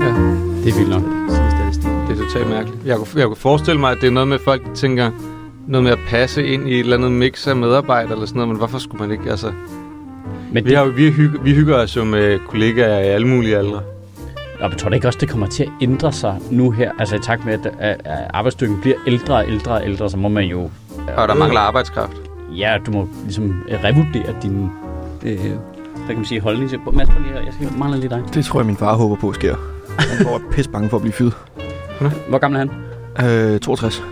Ja, Det er vildt nok. det er totalt mærkeligt. Jeg kunne, jeg kunne forestille mig, at det er noget med, at folk tænker noget med at passe ind i et eller andet mix af medarbejdere eller sådan noget, men hvorfor skulle man ikke, altså... Men Vi, har, jo- vi, hygger, vi hygger os jo med kollegaer i alle mulige aldre. Og jeg tror da ikke også, det kommer til at ændre sig nu her? Altså i takt med, at, arbejdsstyrken bliver ældre og ældre og ældre, så må man jo... Og der mangler arbejdskraft. Ja, du må ligesom øh, revurdere din... Øh, hvad kan man sige, holdning til... Mads, lige, her. jeg skal mangle lige dig. Det tror jeg, min far håber på sker. Han går pis bange for at blive fyret. Hvor gammel er han? Øh, 62.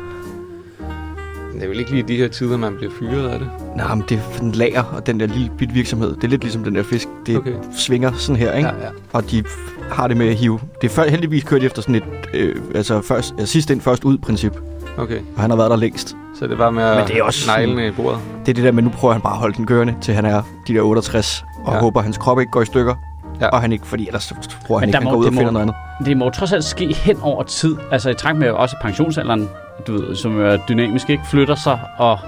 Det er vel ikke lige de her tider, man bliver fyret af det. Nej, men det er en lager og den der lille bit virksomhed. Det er lidt ligesom den der fisk. Det Okay. svinger sådan her, ikke? Ja, ja. Og de har det med at hive. Det er før, heldigvis kørt efter sådan et, øh, altså først, ja, sidst ind, først ud princip. Okay, Og han har været der længst. så det var med at Men det er også neglene i bordet. Det er det der med, nu prøver han bare at holde den kørende, til han er de der 68. Og ja. håber, at hans krop ikke går i stykker. Ja. Ja. Og han ikke, fordi ellers så tror han ikke, der han må- går ud det og må- finder noget andet. Det må trods alt ske hen over tid. Altså i takt med også pensionsalderen, du ved, som er dynamisk, ikke flytter sig, og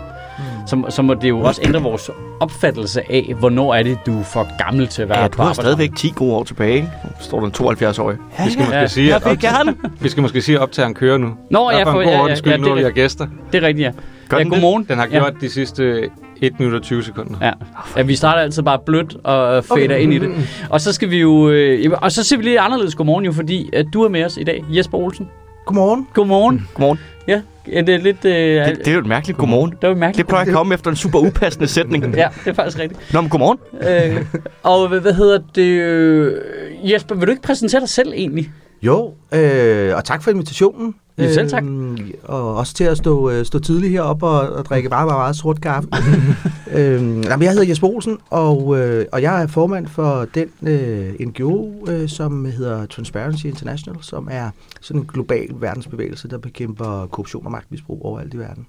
så, så må det jo også ændre vores opfattelse af, hvornår er det, du er for gammel til at være Ja, på du har stadigvæk 10 gode år tilbage. ikke? Nu står der en 72-årig. Ja, vi skal måske ja. sige, at Jeg vil gerne. vi skal måske sige, at optageren kører nu. Nå, ja, for for, en god ja, ja, ja, nu har vi det, har gæster. det er rigtigt, ja. Gør ja den det? godmorgen. Den har Ja. gjort de sidste 1 minut og 20 sekunder. Ja. ja, vi starter altid bare blødt og fader ind i det. Og så skal vi jo... Øh, og så ser vi lige anderledes godmorgen jo, fordi at du er med os i dag, Jesper Olsen. Godmorgen. Godmorgen. Godmorgen. Ja, ja det er lidt... Øh, Det, det er jo et mærkeligt godmorgen. det var mærkeligt. Det plejer at komme efter en super upassende sætning. Ja, det er faktisk rigtigt. Nå, men godmorgen. øh, og hvad, hvad hedder det? Øh, Jesper, vil du ikke præsentere dig selv egentlig? Jo, øh, og tak for invitationen. Ja, selv tak. Øhm, og også til at stå, øh, stå tidligt heroppe og, og drikke meget, meget, meget sort kaffe. øhm, jamen, jeg hedder Jesper Olsen, og, øh, og jeg er formand for den øh, NGO, øh, som hedder Transparency International, som er sådan en global verdensbevægelse, der bekæmper korruption og magtmisbrug overalt i verden.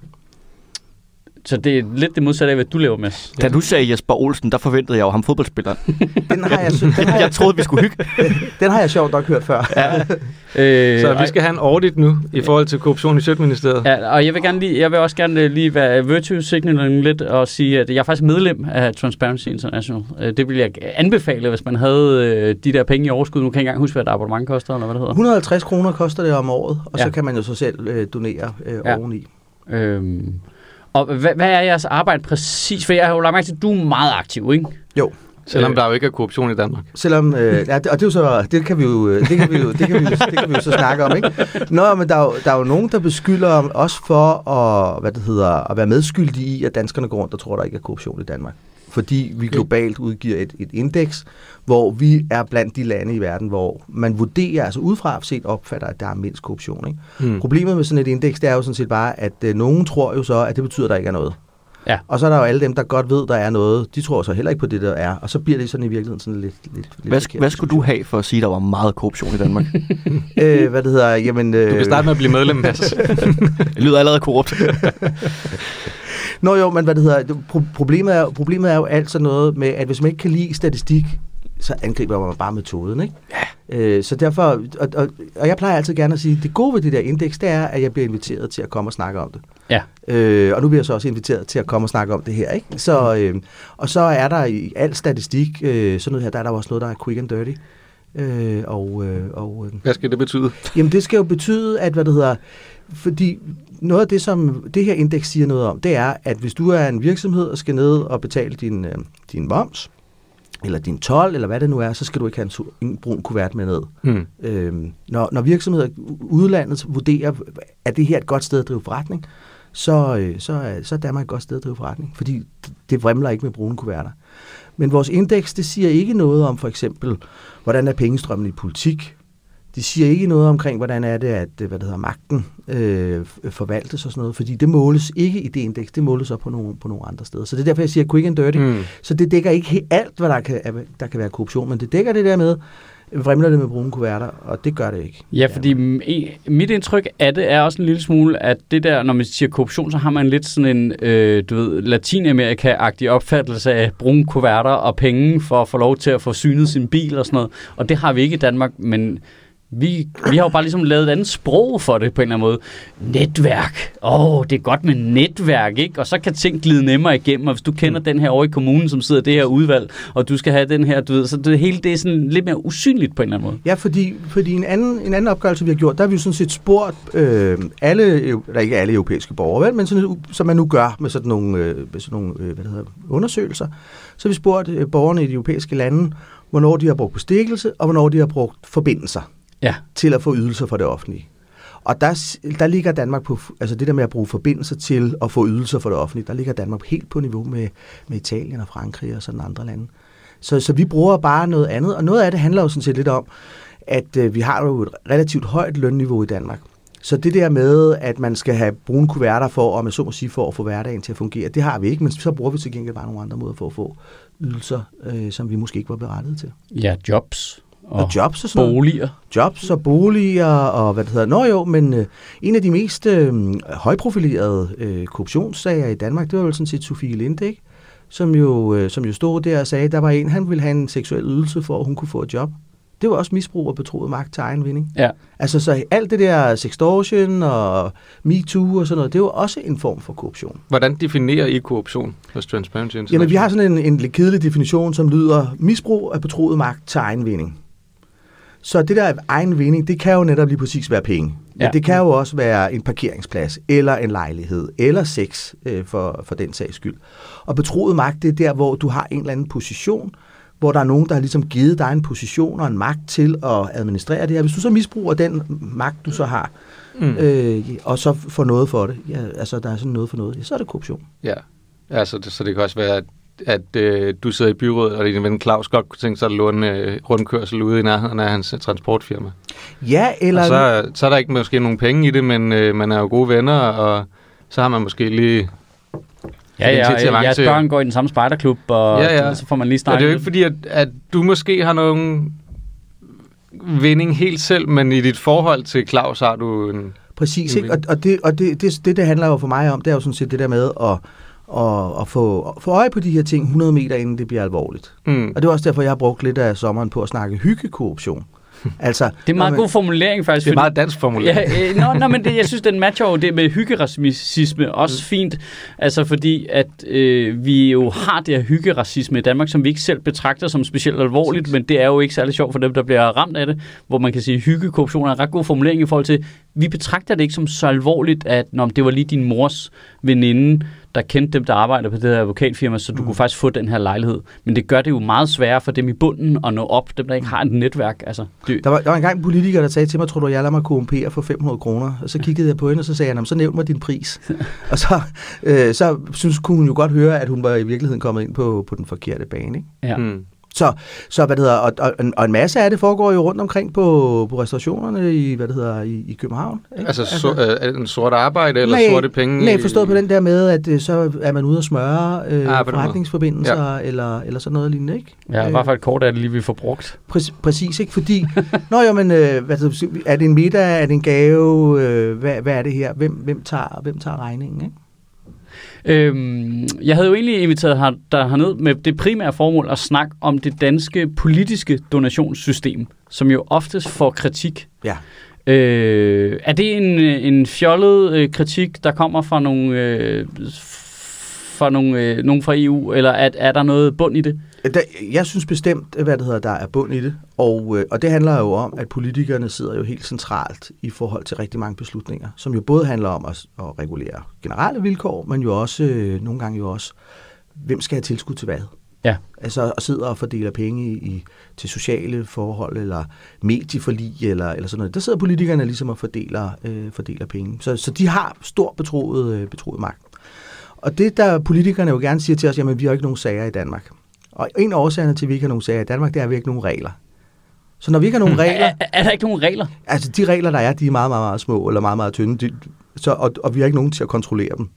Så det er lidt det modsatte af, hvad du laver med. Da du sagde Jesper Olsen, der forventede jeg jo ham fodboldspilleren. Den har jeg, den har Jeg jeg, troede, vi skulle hygge. den har jeg sjovt nok hørt før. Ja. Øh, Så vi skal have en audit nu i forhold til korruption i Sjøtministeriet. Ja, og jeg vil, gerne lige, jeg vil også gerne øh, lige være virtue signaling lidt og sige, at jeg er faktisk medlem af Transparency International. Øh, Det vil jeg anbefale, hvis man havde øh, de der penge i overskud. Nu kan jeg ikke engang huske, hvad et abonnement koster, eller hvad det hedder. 150 kroner koster det om året, og Ja. så kan man jo så selv øh, donere øh, Ja. oveni. Øhm, og hvad, hvad er jeres arbejde præcis? For jeg har jo lagt mærke til, at du er meget aktiv, ikke? Jo, Selvom der jo ikke er korruption i Danmark. Selvom, øh, ja, det, og det er jo så, det kan vi jo, øh, det kan vi jo, det kan vi jo, det kan vi jo så snakke om, ikke? Nå, men der er, jo, der er jo nogen, der beskylder os for at, hvad det hedder, at være medskyldige i, at danskerne går rundt og tror, der ikke er korruption i Danmark. Fordi vi globalt udgiver et, et indeks, hvor vi er blandt de lande i verden, hvor man vurderer, altså udefra set opfatter, at der er mindst korruption. Ikke? Hmm. Problemet med sådan et indeks, det er jo sådan set bare, at øh, nogen tror jo så, at det betyder, at der ikke er noget. Ja. Og så er der jo alle dem, der godt ved, der er noget. De tror så heller ikke på det, der er. Og så bliver det sådan i virkeligheden sådan lidt, lidt, lidt Hvad, forkert hvad skulle du have for at sige, at der var meget korruption i Danmark? øh, hvad det hedder, jamen... Øh, Du kan starte med at blive medlem, Mads. Det lyder allerede korrupt. Nå jo, men hvad det hedder, problemet er, problemet er jo alt sådan noget med, at hvis man ikke kan lide statistik, så angriber man bare metoden, ikke? Ja. Øh, så derfor, og, og, og jeg plejer altid gerne at sige, det gode ved det der indeks, det er, at jeg bliver inviteret til at komme og snakke om det. Ja. Øh, og nu bliver jeg så også inviteret til at komme og snakke om det her, ikke? Så, øh, og så er der i al statistik, øh, sådan noget her, der er der også noget, der er quick and dirty. Øh, og, øh, og, øh, Hvad skal det betyde? Jamen det skal jo betyde, at hvad det hedder, fordi noget af det, som det her indeks siger noget om, det er, at hvis du er en virksomhed og skal ned og betale din, øh, din moms, eller din 12, eller hvad det nu er, så skal du ikke have en, en brun kuvert med ned. Hmm. Øhm, når, når virksomheder udlandet vurderer, at det her er et godt sted at drive forretning, så, øh, så, er, så er Danmark et godt sted at drive forretning, fordi det, det vrimler ikke med brune kuverter. Men vores indeks, det siger ikke noget om for eksempel, hvordan er pengestrømmen i politik. Det siger ikke noget omkring, hvordan er det, at hvad det hedder, magten øh, forvaltes og sådan noget, fordi det måles ikke i det indeks, det måles så på nogle, på nogle andre steder. Så det er derfor, jeg siger quick and dirty. Hmm. Så det dækker ikke he- alt, hvad der kan, der kan være korruption, men det dækker det der med, vrimler det med brune kuverter, og det gør det ikke. Ja, fordi en- mit indtryk af det er også en lille smule, at det der, når man siger korruption, så har man lidt sådan en, øh, du ved, Latinamerika-agtig opfattelse af brune kuverter og penge for at få lov til at få synet sin bil og sådan noget. Og det har vi ikke i Danmark, men Vi, vi har jo bare ligesom lavet et andet sprog for det på en eller anden måde. Netværk. Åh, oh, det er godt med netværk, ikke? Og så kan ting glide nemmere igennem, og hvis du kender mm. den her over i kommunen, som sidder i det her udvalg, og du skal have den her, du ved, så det hele det er sådan lidt mere usynligt på en eller anden måde. Ja, fordi, fordi en, anden, en anden opgørelse, vi har gjort, der har vi jo sådan set spurgt øh, alle, eller ikke alle europæiske borgere, vel, men sådan, som man nu gør med sådan nogle, øh, med sådan nogle øh, hvad hedder, undersøgelser, så har vi spurgt øh, borgerne i de europæiske lande, hvornår de har brugt bestikkelse, og hvornår de har brugt forbindelser Ja. til at få ydelser fra det offentlige. Og der, der ligger Danmark på, altså det der med at bruge forbindelser til at få ydelser fra det offentlige, der ligger Danmark helt på niveau med, med Italien og Frankrig og sådan andre lande. Så, så vi bruger bare noget andet, og noget af det handler jo sådan set lidt om, at øh, vi har jo et relativt højt lønniveau i Danmark. Så det der med, at man skal have brune kuverter for, om jeg så må sige, for at få hverdagen til at fungere, det har vi ikke, men så bruger vi til gengæld bare nogle andre måder for at få ydelser, øh, som vi måske ikke var berettiget til. Ja, jobs. Og, og jobs og sådan noget boliger. jobs og boliger og hvad det hedder. Nå jo, men øh, en af de mest øh, højprofilerede øh, korruptionssager i Danmark, det var vel sådan set Sofie Linde, ikke? Som jo, øh, som jo stod der og sagde, at der var en, han ville have en seksuel ydelse for, at hun kunne få et job. Det var også misbrug af betroet magt til egen vinding. Ja. Altså så alt det der sextortion og MeToo og sådan noget, det var også en form for korruption. Hvordan definerer I korruption hos Transparency International? Jamen vi har sådan en, en lidt kedelig definition, som lyder misbrug af betroet magt til egen vinding. Så det der egen vinding, det kan jo netop lige præcis være penge. Men Ja. det kan jo også være en parkeringsplads, eller en lejlighed, eller sex øh, for, for den sags skyld. Og betroet magt, det er der, hvor du har en eller anden position, hvor der er nogen, der har ligesom givet dig en position og en magt til at administrere det her. Hvis du så misbruger den magt, du så har, Mm. øh, og så får noget for det, ja, altså der er sådan noget for noget, ja, så er det korruption. Ja, altså, det, så det kan også være, at, at øh, du sidder i byrådet, og din ven Claus godt kunne tænke sig at låne øh, rundkørsel ude i nærheden af hans øh, transportfirma. Ja, eller... Og så, så er der ikke måske nogen penge i det, men øh, man er jo gode venner, og så har man måske lige... Ja, ja, ja, jeres til- børn går i den samme spejderklub, og Ja, ja. så får man lige snakket. det er jo ikke fordi, at, at du måske har nogen vinding helt selv, men i dit forhold til Claus har du en... Præcis, en ikke? Og, og, det, og det, det, det, det handler jo for mig om, det er jo sådan set det der med at, at, at få, få øje på de her ting 100 meter inden det bliver alvorligt. Mm. Og det er også derfor, jeg har brugt lidt af sommeren på at snakke hyggekorruption. Altså, Det er en meget man- god formulering, faktisk. Det er fordi- meget dansk formulering. Ja, øh, nå, nå, men det, jeg synes, den matcher jo det med hyggeracisme også mm. fint. Altså fordi, at øh, vi jo har det her hyggeracisme i Danmark, som vi ikke selv betragter som specielt alvorligt, men det er jo ikke særlig sjovt for dem, der bliver ramt af det, hvor man kan sige, at hyggekorruption er en ret god formulering i forhold til, vi betragter det ikke som så alvorligt, at når det var lige din mors veninde, der kendte dem, der arbejder på det her advokatfirma, så du mm. kunne faktisk få den her lejlighed. Men det gør det jo meget sværere for dem i bunden at nå op, dem der ikke har et netværk. Altså, det, Der var, der var engang en politiker, der sagde til mig, tror du, jeg lader mig korrumpere for 500 kroner? Og så kiggede jeg på hende, og så sagde jeg, "Nå, men så nævn mig din pris. og så, øh, så synes, kunne hun jo godt høre, at hun var i virkeligheden kommet ind på, på den forkerte bane. Ikke? ja. Mm. Så, så hvad det hedder, og, og, og en masse af det foregår jo rundt omkring på, på restaurationerne i, hvad det hedder, i, i København. Ikke? Altså, så, øh, er det en sort arbejde eller Nej, sorte penge? Nej, forstået på den der med, at øh, så er man ude at smøre øh, Ah, forretningsforbindelser, ja. eller, eller sådan noget lignende, ikke? Ja, Øh, bare for et kort er det lige, vi får brugt. Præ- præcis, ikke? Fordi, nå jo, men øh, hvad, hedder det, er det en middag, er det en gave, øh, hvad, hvad er det her? Hvem, hvem, tager, hvem tager regningen, ikke? Øhm, jeg havde jo egentlig inviteret her, der herned med det primære formål at snakke om det danske politiske donationssystem, som jo oftest får kritik. Ja. Øh, er det en, en fjollet øh, kritik, der kommer fra nogle, øh, fra nogle, øh, nogen fra EU, eller er, er der noget bund i det? Der, jeg synes bestemt, hvad det hedder, der er bund i det, og, øh, og det handler jo om, at politikerne sidder jo helt centralt i forhold til rigtig mange beslutninger, som jo både handler om at, at regulere generelle vilkår, men jo også øh, nogle gange jo også, hvem skal have tilskud til hvad? Ja. Altså og sidder og fordeler penge i, i, til sociale forhold, eller medieforlig, eller, eller sådan noget. Der sidder politikerne ligesom og fordeler, øh, fordeler penge. Så, så de har stor betroet, øh, betroet magt. Og det, der politikerne jo gerne siger til os, jamen vi har ikke nogen sager i Danmark. Og en af årsagerne til, at vi ikke har nogen sager i Danmark, det er, at vi ikke har nogen regler. Så når vi ikke har nogen regler, Er, er der ikke nogen regler? altså de regler, der er, de er meget, meget, meget små, eller meget, meget tynde, de, så, og, og vi har ikke nogen til at kontrollere dem.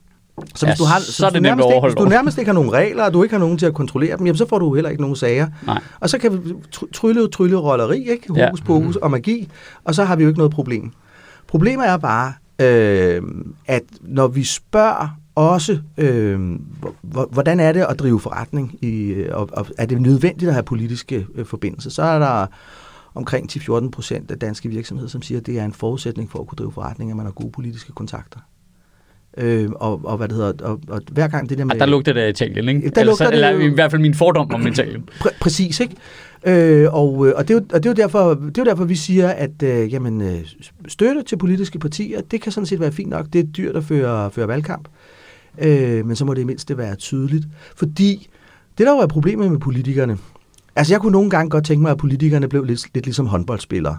Så Ja, hvis du, har, så hvis det du nærmest, ikke, hvis du nærmest ikke har nogen regler, og du ikke har nogen til at kontrollere dem, jamen så får du heller ikke nogen sager. Nej. Og så kan vi tr- trylle, trylle rolleri, ikke? Ja. Hokus pokus og magi, og så har vi jo ikke noget problem. Problemet er bare, øh, at når vi spørger også, øh, hvor- hvor- hvordan er det at drive forretning, i, og, og er det nødvendigt at have politiske øh, forbindelser, så er der omkring 10-14 procent af danske virksomheder, som siger, at det er en forudsætning for at kunne drive forretning, at man har gode politiske kontakter. Øh, og, og hvad det hedder, og, og hver gang det der med... Og der lugter det af Italien, ikke? Der eller, så, det eller jo- i hvert fald min fordom om Italien. Præ- præcis, ikke? Øh, og, øh, og, det er jo, og det er jo derfor, det er jo derfor, vi siger, at øh, jamen, øh, støtte til politiske partier, det kan sådan set være fint nok. Det er dyrt at føre, føre valgkamp. Øh, men så må det i mindste være tydeligt. Fordi det, der jo er problemet med politikerne, altså jeg kunne nogle gange godt tænke mig, at politikerne blev lidt, lidt ligesom håndboldspillere.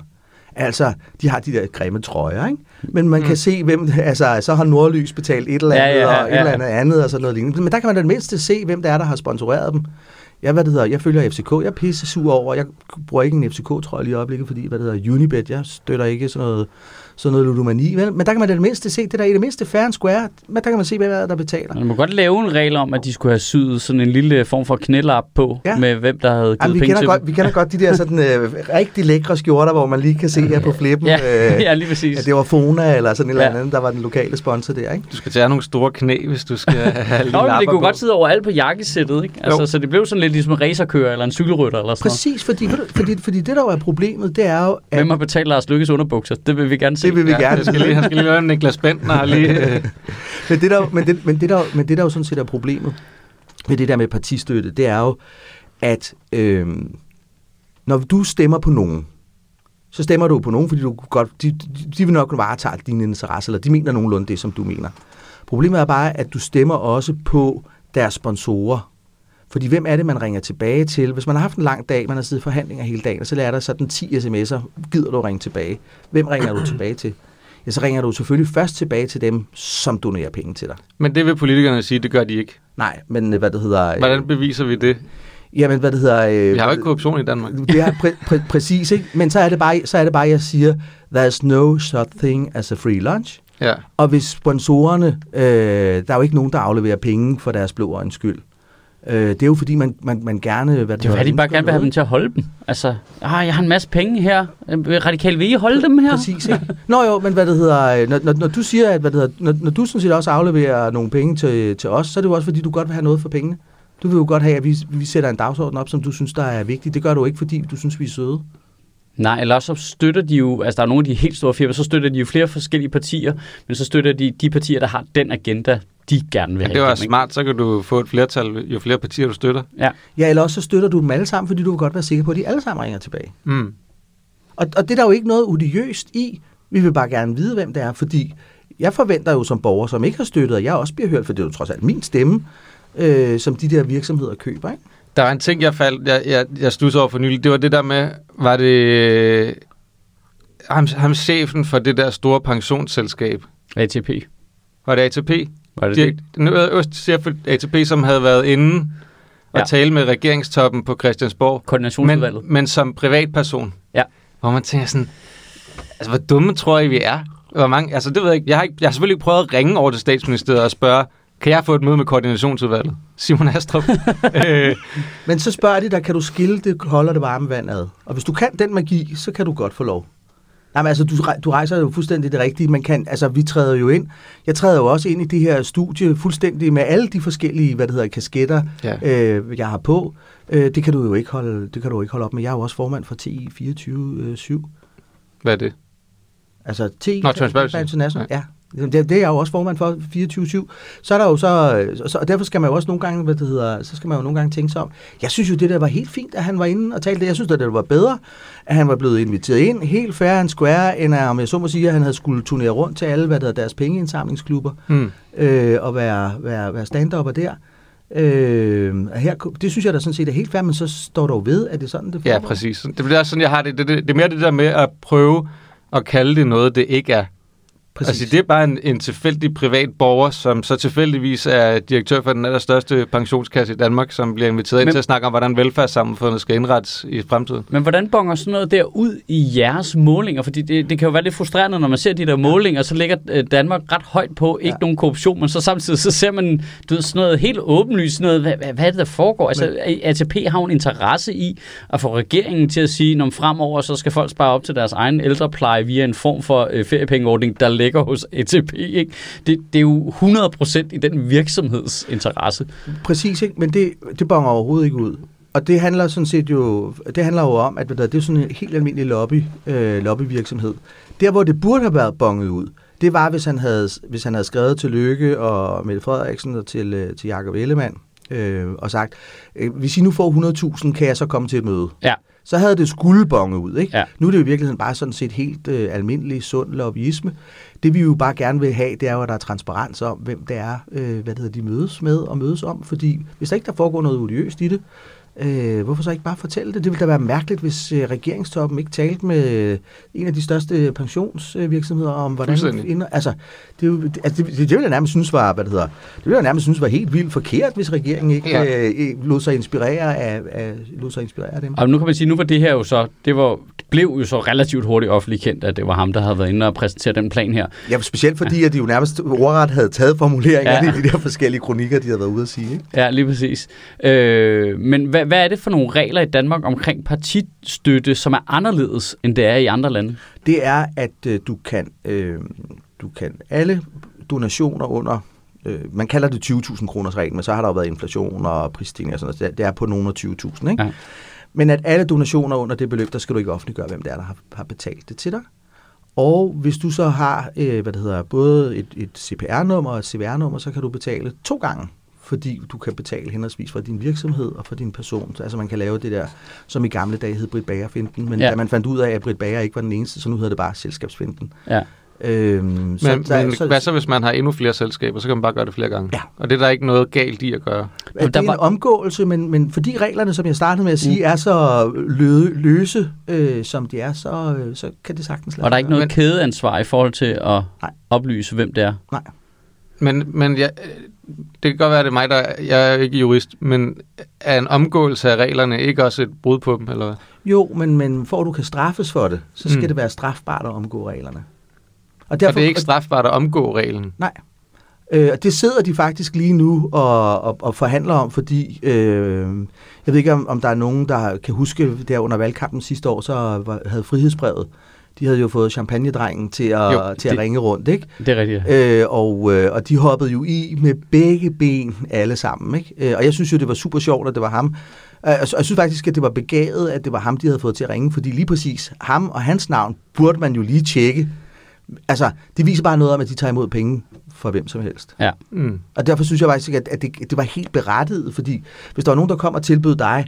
Altså, de har de der grimme trøjer, ikke? Men man mm. kan se, hvem, altså, så har Nordlys betalt et eller Ja, andet, ja, ja, og et ja. eller andet andet, og sådan noget lignende. Men der kan man det mindste se, hvem det er, der har sponsoreret dem. Jeg, hvad det hedder, jeg følger FCK, jeg er pisse sur over, jeg bruger ikke en FCK-trøje lige i øjeblikket, fordi, hvad det hedder, Unibet, jeg støtter ikke sådan noget, sådan noget ludomani, vel? men der kan man det mindste se, det der i det mindste fair and square, men der kan man se, det, der betaler. Man må godt lave en regel om, at de skulle have syet sådan en lille form for knælap på, Ja. med hvem der havde givet Jamen, vi, penge kender til godt, dem. vi kender godt de der sådan, øh, rigtig lækre skjorter, hvor man lige kan se her på flippen, Ja, øh, ja, lige præcis. Ja, det var Fona eller sådan et Ja. eller andet, der var den lokale sponsor der, ikke? Du skal tage nogle store knæ, hvis du skal have lige Nå, men det kunne på. godt sidde overalt på jakkesættet, ikke? Altså, så det blev sådan lidt ligesom en racerkører eller en cykelrytter eller sådan. Præcis, fordi, fordi, fordi det, der jo er problemet, det er jo, at... Hvem har betalt Lars Lykkes underbukser? Det vil vi gerne se. Det vil vi Ja, gerne. jeg skal lige, han skal lige lave en Niklas Bentner lige... Øh, Men det, der, men, det, men, det der, men det der jo sådan set er problemet med det der med partistøtte, det er jo, at øh, når du stemmer på nogen, så stemmer du på nogen, fordi du godt, de, de, de vil nok varetage dine interesser, eller de mener nogenlunde det, som du mener. Problemet er bare, at du stemmer også på deres sponsorer. Fordi hvem er det, man ringer tilbage til? Hvis man har haft en lang dag, man har siddet i forhandlinger hele dagen, og så lærer der sådan 10 sms'er, gider du at ringe tilbage? Hvem ringer du tilbage til? Ja, så ringer du selvfølgelig først tilbage til dem, som donerer penge til dig. men det vil politikerne sige, det gør de ikke. Nej, men øh, hvad det hedder... øh, Hvordan beviser vi det? Jamen, hvad det hedder... Øh, Vi har jo ikke korruption i Danmark. Det er præ- præ- præcis, ikke? Men så er, det bare, så er det bare, jeg siger, there's no such thing as a free lunch. Ja. Og hvis sponsorerne, øh, der er jo ikke nogen, der afleverer penge for deres blå øjens skyld. Øh, det er jo fordi, man, man, man gerne... Hvad det Det er at de bare gerne vil have dem til at holde dem. Altså, ah, jeg har en masse penge her. Øh, Radikal, vil I holde dem her? Præcis, ikke? Nå jo, men hvad det hedder, øh, når, når, når du siger, at hvad det hedder, når, når du sådan set også afleverer nogle penge til, til os, så er det jo også fordi, du godt vil have noget for pengene. Du vil jo godt have, at vi, vi sætter en dagsorden op, som du synes, der er vigtig. Det gør du ikke, fordi du synes, vi er søde. Nej, eller så støtter de jo, altså der er nogle af de helt store firmaer, så støtter de jo flere forskellige partier, men så støtter de de partier, der har den agenda, de gerne vil have. det var smart, så kan du få et flertal, jo flere partier du støtter. Ja. Ja, eller også så støtter du dem alle sammen, fordi du vil godt være sikker på, at de alle sammen ringer tilbage. Mm. Og, og det er der jo ikke noget odiøst i. Vi vil bare gerne vide, hvem det er, fordi jeg forventer jo som borger, som ikke har støttet, at jeg også bliver hørt, for det er jo trods alt min stemme, øh, som de der virksomheder køber, ikke? Der var en ting, jeg faldt, jeg, jeg, jeg stussede over for nylig. Det var det der med, var det øh, ham, ham chefen for det der store pensionsselskab. ATP. Var det ATP? Var det De, det? den øverste chef for ATP, som havde været inde og Ja. tale med regeringstoppen på Christiansborg. Men, Koordinationsudvalget. men som privatperson. Ja. Hvor man tænker sådan, altså hvor dumme tror I, vi er? Hvor mange, altså det ved jeg ikke. Jeg har, ikke, jeg har selvfølgelig ikke prøvet at ringe over til statsministeriet og spørge, kan jeg få et møde med koordinationsudvalget? Simon Astrup. øh, Men så spørger de dig, kan du skille det kolde og det varme vand ad? Og hvis du kan den magi, så kan du godt få lov. Nej, men altså, du, du rejser jo fuldstændig det rigtige. Man kan, altså, vi træder jo ind. Jeg træder jo også ind i det her studie fuldstændig med alle de forskellige, hvad det hedder, kasketter, ja. øh, jeg har på. Øh, det kan du jo ikke holde, det kan du ikke holde op med. Jeg er jo også formand for TI 24-7. Hvad er det? Altså TI Nå, Transparency. International. Ja. Det, det er jeg jo også formand for 24-7. Så er der jo så, øh, så, og derfor skal man jo også nogle gange, hvad det hedder, så skal man jo nogle gange tænke sig om. Jeg synes jo, det der var helt fint, at han var inde og talte det. Jeg synes, at det var bedre, at han var blevet inviteret ind, helt fair and square, end at, om jeg så må sige, at han havde skulle turnere rundt til alle, hvad der deres pengeindsamlingsklubber, Hmm. øh, og være, være, være stand-upper der. Øh, her, det synes jeg da sådan set er helt fair, men så står jo ved, at det er sådan, det Ja, foregår. præcis. Det også sådan, jeg har det. Det, det. det er mere det der med at prøve at kalde det noget, det ikke er. Præcis. Altså, det er bare en, en tilfældig privat borger, som så tilfældigvis er direktør for den allerstørste pensionskasse i Danmark, som bliver inviteret ind Men- til at snakke om, hvordan velfærdssamfundet skal indrettes i fremtiden. Men hvordan bonger sådan noget der ud i jeres målinger? Fordi det, det kan jo være lidt frustrerende, når man ser de der målinger, så ligger øh, Danmark ret højt på, ikke Ja. nogen korruption, men så samtidig så ser man du ved, sådan noget helt åbenlyst, sådan noget, hvad, hvad, hvad er det, der foregår? Altså, ATP har jo en interesse i at få regeringen til at sige, når fremover så skal folk spare op til deres egen ældrepleje via en form for øh, feriepengeordning, der ligger hos ATP. Ikke? Det, det er jo 100% i den virksomheds interesse. Præcis, ikke? men det, det bonger overhovedet ikke ud. og det handler sådan set jo, det handler jo om, at det er sådan en helt almindelig lobby, øh, lobbyvirksomhed. Der, hvor det burde have været bonget ud, det var, hvis han havde, hvis han havde skrevet til Lykke og Mette Frederiksen og til, øh, til Jakob Ellemann øh, og sagt, øh, hvis I nu får 100.000, kan jeg så komme til et møde. Ja. Så havde det skulle bonge ud. Ikke? Ja. Nu er det jo i virkeligheden bare sådan set helt øh, almindelig sund lobbyisme. Det vi jo bare gerne vil have, det er jo, at der er transparens om, hvem det er, øh, hvad det hedder, de mødes med og mødes om. Fordi hvis der ikke der foregår noget odiøst i det, Øh, hvorfor så ikke bare fortælle det? Det ville da være mærkeligt, hvis øh, regeringstoppen ikke talte med øh, en af de største pensionsvirksomheder om, hvordan... Fuldstændig. Ind, altså, det, er jo- altså, det, det, det ville jeg nærmest synes var, hvad det hedder, det ville jeg nærmest synes var helt vildt forkert, hvis regeringen ikke Ja. øh, lod sig inspirere af, af, lod sig inspirere af dem. Og nu kan man sige, nu var det her jo så, det var, det blev jo så relativt hurtigt offentligt kendt, at det var ham, der havde været inde og præsentere den plan her. Ja, specielt fordi, ja. at de jo nærmest ordret havde taget formuleringerne ja. i de der forskellige kronikker, de havde været ude at sige. Ikke? Ja, lige præcis. Øh, men hvad, hvad er det for nogle regler i Danmark omkring partistøtte, som er anderledes, end det er i andre lande? det er, at øh, du kan øh, du kan alle donationer under øh, man kalder det 20.000 kroners regel, men så har der jo været inflation og prisstigning og sådan noget. Det- er på nogle af 20.000, ikke? Ja. Men at alle donationer under det beløb, der skal du ikke offentliggøre, hvem det er, der har, har betalt det til dig. Og hvis du så har øh, hvad det hedder, både et, et CPR-nummer og et CVR-nummer, så kan du betale to gange, fordi du kan betale henholdsvis fra din virksomhed og fra din person. Så, altså man kan lave det der, som i gamle dage hed Britt Bager-finten, men Ja. ja. da man fandt ud af, at Britt Bager ikke var den eneste, så nu hedder det bare selskabsfinten. Ja. Øhm, Men, så, men så, hvad så, hvis man har endnu flere selskaber? Så kan man bare gøre det flere gange. Ja. Og det er der ikke noget galt i at gøre. at det er en omgåelse, men, men fordi reglerne, som jeg startede med at sige, mm. er så lø, løse, øh, som de er, så, øh, så kan det sagtens lade Og der er ikke noget kædeansvar i forhold til at Nej. oplyse, hvem det er. Nej. Men, men jeg, det kan godt være, at det er mig, der jeg er ikke jurist, men er en omgåelse af reglerne ikke også et brud på dem, eller hvad? Jo, men, men for at du kan straffes for det, så skal Mm. det være strafbart at omgå reglerne. Og Og det er ikke strafbart at omgå reglen. Nej. Øh, det sidder de faktisk lige nu og, og, og forhandler om, fordi øh, jeg ved ikke, om, om der er nogen, der kan huske, der under valgkampen sidste år, så var, havde frihedsbrevet. De havde jo fået champagnedrengen til at, Jo, til at det- ringe rundt, ikke? Det er rigtigt. Øh, og, øh, og de hoppede jo i med begge ben alle sammen. Ikke? Øh, og jeg synes jo, det var super sjovt, at det var ham. Øh, og jeg synes faktisk, at det var begavet, at det var ham, de havde fået til at ringe, fordi lige præcis ham og hans navn burde man jo lige tjekke. Altså, det viser bare noget om, at de tager imod penge fra hvem som helst. Ja. Mm. Og derfor synes jeg faktisk, at, at det, det var helt berettiget, fordi hvis der var nogen, der kom og tilbød dig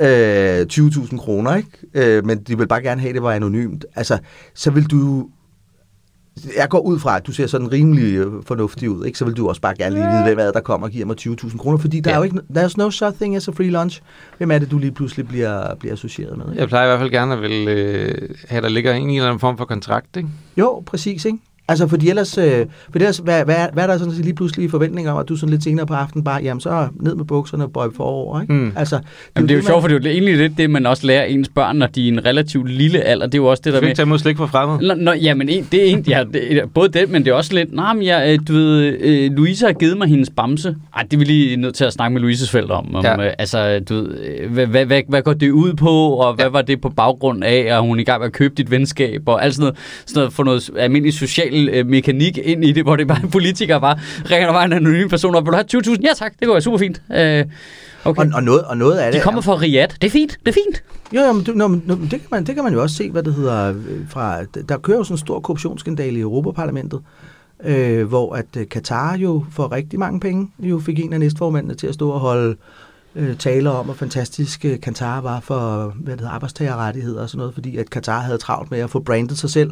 øh, 20.000 kroner, ikke? Øh, men de vil bare gerne have, at det var anonymt, altså, så vil du jeg går ud fra, at du ser sådan rimelig øh, fornuftig ud, ikke? så vil du også bare gerne lige vide, hvem er det, der kommer og giver mig 20.000 kroner, fordi der Ja. er jo ikke, there's no such thing as a free lunch. Hvem er det, du lige pludselig bliver, bliver associeret med? Ikke? Jeg plejer i hvert fald gerne at vil øh, have, der ligger en eller anden form for kontrakt, ikke? Jo, præcis, ikke? Altså, fordi ellers, øh, for ellers hvad, hvad, hvad er der sådan lige pludselig forventninger om, at du sådan lidt senere på aftenen bare, jamen så ned med bukserne og bøj forover, ikke? Mm. Altså, Jamen, det er jo man- sjovt, for det er jo egentlig lidt det, man også lærer ens børn, når de er i en relativt lille alder. Det er jo også det Du der skal med... ikke tage slik fra fremmede. Nå, nå, jamen, en, det er en, ja, det, er både det, men det er også lidt, nej, men jeg, øh, du ved, øh, Louise har givet mig hendes bamse. Ej, det er vi lige nødt til at snakke med Louises forældre om. om Ja. øh, altså, du ved, øh, hvad, hvad, hvad, hvad går det ud på, og hvad Ja. var det på baggrund af, og hun i gang med at købe dit venskab, og alt sådan noget, sådan noget få noget almindelig social øh, mekanik ind i det, hvor det bare er politikere bare ringer der bare en anonym person op, vil du have 20.000? Ja tak, det går være super fint. Øh, okay. Og, og, noget, og noget af De det kommer er, fra Riyadh. Det er fint, det er fint. Jo, jo, men, det, nå, men, det, kan man, det kan man jo også se, hvad det hedder øh, fra... Der kører jo sådan en stor korruptionsskandale i Europaparlamentet, øh, hvor at øh, Katar jo for rigtig mange penge jo fik en af næstformændene til at stå og holde øh, taler om, hvor fantastisk øh, Katar var for hvad det hedder, arbejdstagerrettigheder og sådan noget, fordi at Katar havde travlt med at få brandet sig selv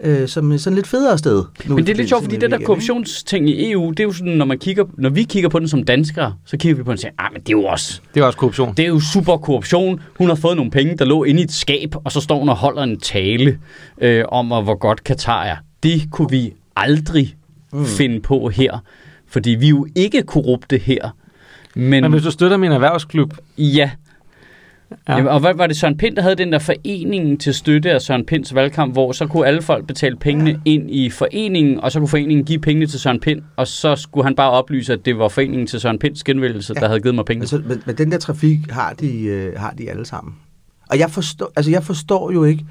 øh, som sådan lidt federe sted. Nu Men det er lidt sjovt, fordi det der korruptionsting i EU, det er jo sådan, når, man kigger, når vi kigger på den som danskere, så kigger vi på den og siger, ah, men det er jo også, Det er også korruption. det er jo super korruption. Hun har fået nogle penge, der lå inde i et skab, og så står hun og holder en tale øh, om, hvor godt Katar er. Det kunne vi aldrig mm. finde på her, fordi vi er jo ikke korrupte her. Men, Men hvis du støtter min erhvervsklub, ja, Ja. Ja. Jamen, og hvad var det Søren Pind, der havde den der forening til støtte af Søren Pinds valgkamp, hvor så kunne alle folk betale pengene ja. ind i foreningen, og så kunne foreningen give pengene til Søren Pind, og så skulle han bare oplyse, at det var foreningen til Søren Pinds genvælgelse, ja. Der havde givet mig penge. Men, så, men, men den der trafik har de, øh, har de alle sammen. Og jeg forstår, altså jeg forstår jo ikke,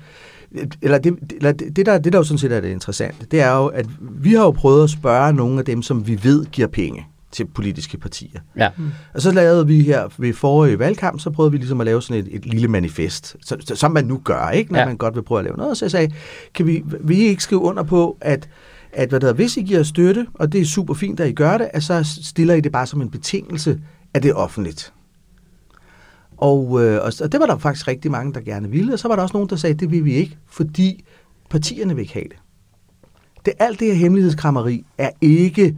eller det, eller det, det, der, det der jo sådan set er det interessante, det er jo, at vi har jo prøvet at spørge nogle af dem, som vi ved giver penge. Til politiske partier. Ja. Og så lavede vi her ved forrige valgkamp, så prøvede vi ligesom at lave sådan et, et lille manifest, så, så, som man nu gør, ikke, når Ja. man godt vil prøve at lave noget. Og så jeg sagde, kan vi, vil I ikke skrive under på, at, at hvad der, hvis I giver støtte, og det er super fint, at I gør det, at så stiller I det bare som en betingelse, at det er offentligt. Og, øh, og, og det var der faktisk rigtig mange, der gerne ville, og så var der også nogen, der sagde, det vil vi ikke, fordi partierne vil ikke have det. det alt det her hemmelighedskrammeri er ikke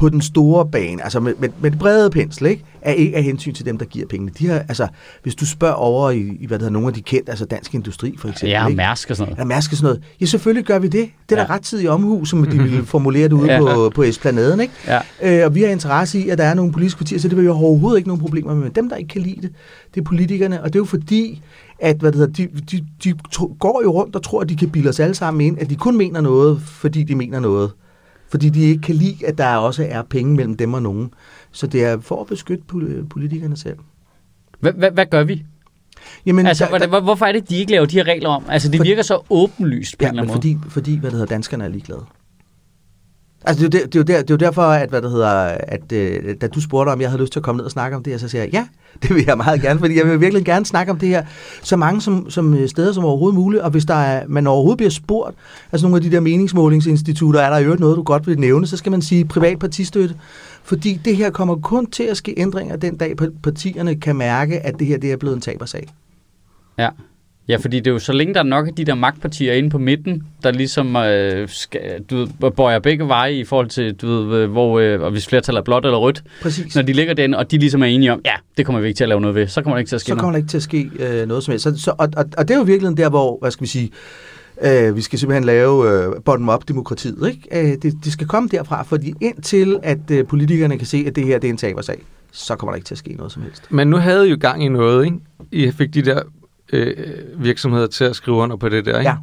på den store bane, altså med, med, med brede pensel, ikke? er ikke af hensyn til dem, der giver pengene. De har, altså, hvis du spørger over i, i hvad der hedder, nogle af de kendte, altså Dansk Industri for eksempel, Ja, og? Mærsk og sådan Ja, noget. Mærsk og sådan noget. Ja, selvfølgelig gør vi det. Det er Ja. da rettidig omhu, som de ville formulere det ude Ja. ja. på, på Esplanaden, ikke? Ja. Øh, og vi har interesse i, at der er nogle politiske partier, så det vil vi overhovedet ikke nogen problemer med. Men dem, der ikke kan lide det, det er politikerne. Og det er jo fordi, at hvad det hedder, de, de, de går jo rundt og tror, at de kan bilde os alle sammen ind, at de kun mener noget, fordi de mener noget. Fordi de ikke kan lide, at der også er penge mellem dem og nogen. Så det er for at beskytte pol- politikerne selv. Hvad, gør vi? Jamen, Altså, der- hvor- hvorfor er det, de ikke laver de her regler om? Altså, det For- virker så åbenlyst på en Ja, eller men anden måde. fordi, fordi hvad det hedder, danskerne er ligeglade. Altså, det er, jo der, det, er jo der, det er jo derfor, at, hvad det hedder, at øh, da du spurgte, om jeg havde lyst til at komme ned og snakke om det så siger jeg, ja, det vil jeg meget gerne, fordi jeg vil virkelig gerne snakke om det her så mange som, som øh, steder som overhovedet muligt, og hvis der er, man overhovedet bliver spurgt, altså nogle af de der meningsmålingsinstitutter, er der i øvrigt noget, du godt vil nævne, så skal man sige privat partistøtte, fordi det her kommer kun til at ske ændringer den dag, partierne kan mærke, at det her det er blevet en tabersag. Ja. Ja, fordi det er jo så længe der er nok af de der magtpartier inde på midten, der ligesom øh, skal, du ved, bøjer begge veje i forhold til, du ved, øh, hvor, øh, og hvis flertallet er blåt eller rødt, Præcis. når de ligger derinde, og de ligesom er enige om, ja, det kommer vi ikke til at lave noget ved, så kommer det ikke til at ske så kommer noget. der ikke til at ske øh, noget som helst. Så, så, og, og, og det er jo virkelig der, hvor, hvad skal vi sige, øh, vi skal simpelthen lave øh, bottom-up-demokratiet. Ikke? Øh, det, det skal komme derfra, fordi indtil at øh, politikerne kan se, at det her det er en tabersag, så kommer der ikke til at ske noget som helst. Men nu havde I jo gang i noget, ikke? I fik de der øh, virksomheder til at skrive under på det der, ikke? Ja.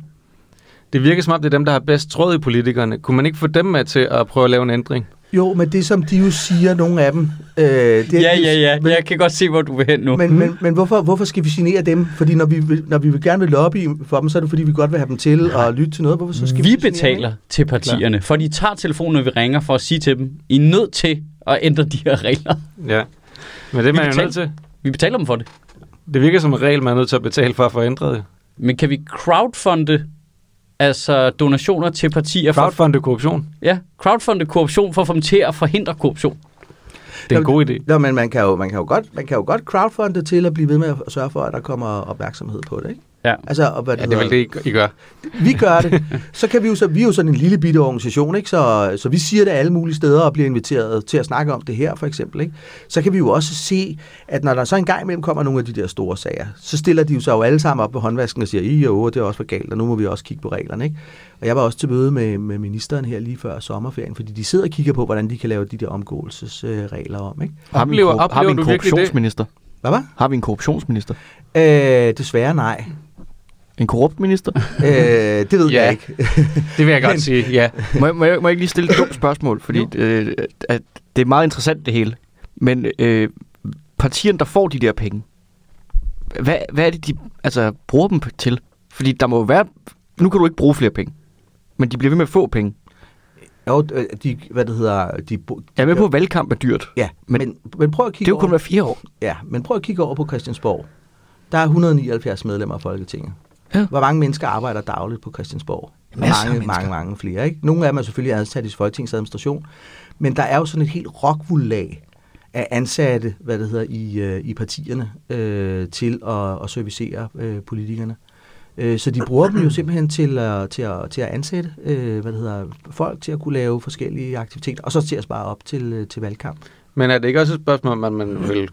Det virker som om, det er dem, der har bedst tråd i politikerne. Kunne man ikke få dem med til at prøve at lave en ændring? Jo, men det som de jo siger, nogle af dem... Øh, det, Ja, ja, ja, Men, jeg kan godt se, hvor du vil hen nu. men, men, men hvorfor, hvorfor skal vi genere dem? Fordi når vi, vil- når vi vil gerne vil lobby for dem, så er det fordi, vi godt vil have dem til at lytte til noget. Hvorfor så skal vi, vi genere dem, betaler til partierne, for de tager telefonen, når vi ringer, for at sige til dem, I er nødt til at ændre de her regler. Ja. Men det er Vi man jo betaler- nødt til. Vi betaler dem for det. Det virker som en regel, man er nødt til at betale for at få ændret det. Men kan vi crowdfunde altså donationer til partier for, Crowdfunde korruption. ja, crowdfunde korruption for at få dem til at forhindre korruption? Det er en god idé. Nå, men man kan, jo, man, kan jo godt, man kan jo godt crowdfunde til at blive ved med at sørge for, at der kommer opmærksomhed på det, ikke? Ja. Altså, og hvad Ja, det er vel det, I gør. vi gør det. Så kan vi jo så, vi er jo sådan en lille bitte organisation, ikke? Så, så vi siger det alle mulige steder og bliver inviteret til at snakke om det her, for eksempel, ikke? Så kan vi jo også se, at når der så en gang imellem kommer nogle af de der store sager, så stiller de jo sig jo alle sammen op på håndvasken og siger, I jo, det er også for galt, og nu må vi også kigge på reglerne, ikke? Og jeg var også til møde med, med ministeren her lige før sommerferien, fordi de sidder og kigger på, hvordan de kan lave de der omgåelsesregler om, ikke? Har vi en, Oplever- har vi en korruptionsminister? Hvad var? Har vi en korruptionsminister? Øh, desværre nej. En korrupt minister? Øh, det ved Ja. jeg ikke. Det vil jeg godt Men- sige, ja. må, jeg, må, jeg, må jeg ikke lige stille et dumt spørgsmål? Fordi øh, at det er meget interessant det hele. Men øh, partierne, der får de der penge, hvad, hvad er det, de altså, bruger dem til? Fordi der må jo være... Nu kan du ikke bruge flere penge. Men de bliver ved med at få penge. Jo, øh, de, hvad det hedder, de, bo- Jeg er med på, at valgkamp er dyrt. Ja, Men men, men, prøv at Det kigge er jo kun over, hver fire år. ja, men prøv at kigge over på Christiansborg. Der er 179 medlemmer af Folketinget. Ja. Hvor mange mennesker arbejder dagligt på Christiansborg? Masser af mange, mennesker. mange, mange flere. Ikke? Nogle af dem er selvfølgelig ansat i Folketingets administration, men der er jo sådan et helt rockvullag af ansatte, hvad det hedder, i, øh, i partierne øh, til at, at servicere øh, politikerne. Øh, så de bruger dem jo simpelthen til, at, til, at, til at ansætte øh, hvad det hedder, folk til at kunne lave forskellige aktiviteter, og så til at spare op til, øh, til valgkamp. Men er det ikke også et spørgsmål om, at man vil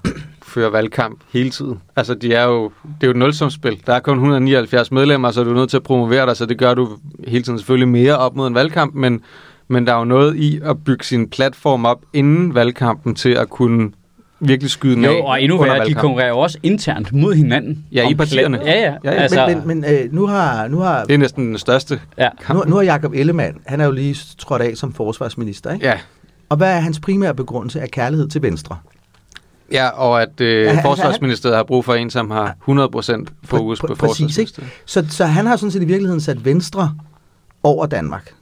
føre valgkamp hele tiden? Altså, de er jo, det er jo et nulsumsspil. Der er kun 179 medlemmer, så er du nødt til at promovere dig, så det gør du hele tiden selvfølgelig mere op mod en valgkamp, men, men der er jo noget i at bygge sin platform op inden valgkampen til at kunne virkelig skyde den af Jo, og endnu værre, de konkurrerer jo også internt mod hinanden. Ja, i partierne. Ja, ja. Ja, ja, altså, men men, men øh, nu har, nu har Det er næsten den største ja. kamp. Nu, nu har Jacob Ellemann, han er jo lige trådt af som forsvarsminister, ikke? Ja, Og hvad er hans primære begrundelse af kærlighed til Venstre? Ja og at øh, Ja, Forsvarsministeriet har brug for en, som har 100% fokus Præ- på præ- præcis, Forsvarsministeriet. Så, så han har sådan set i virkeligheden sat Venstre over Danmark.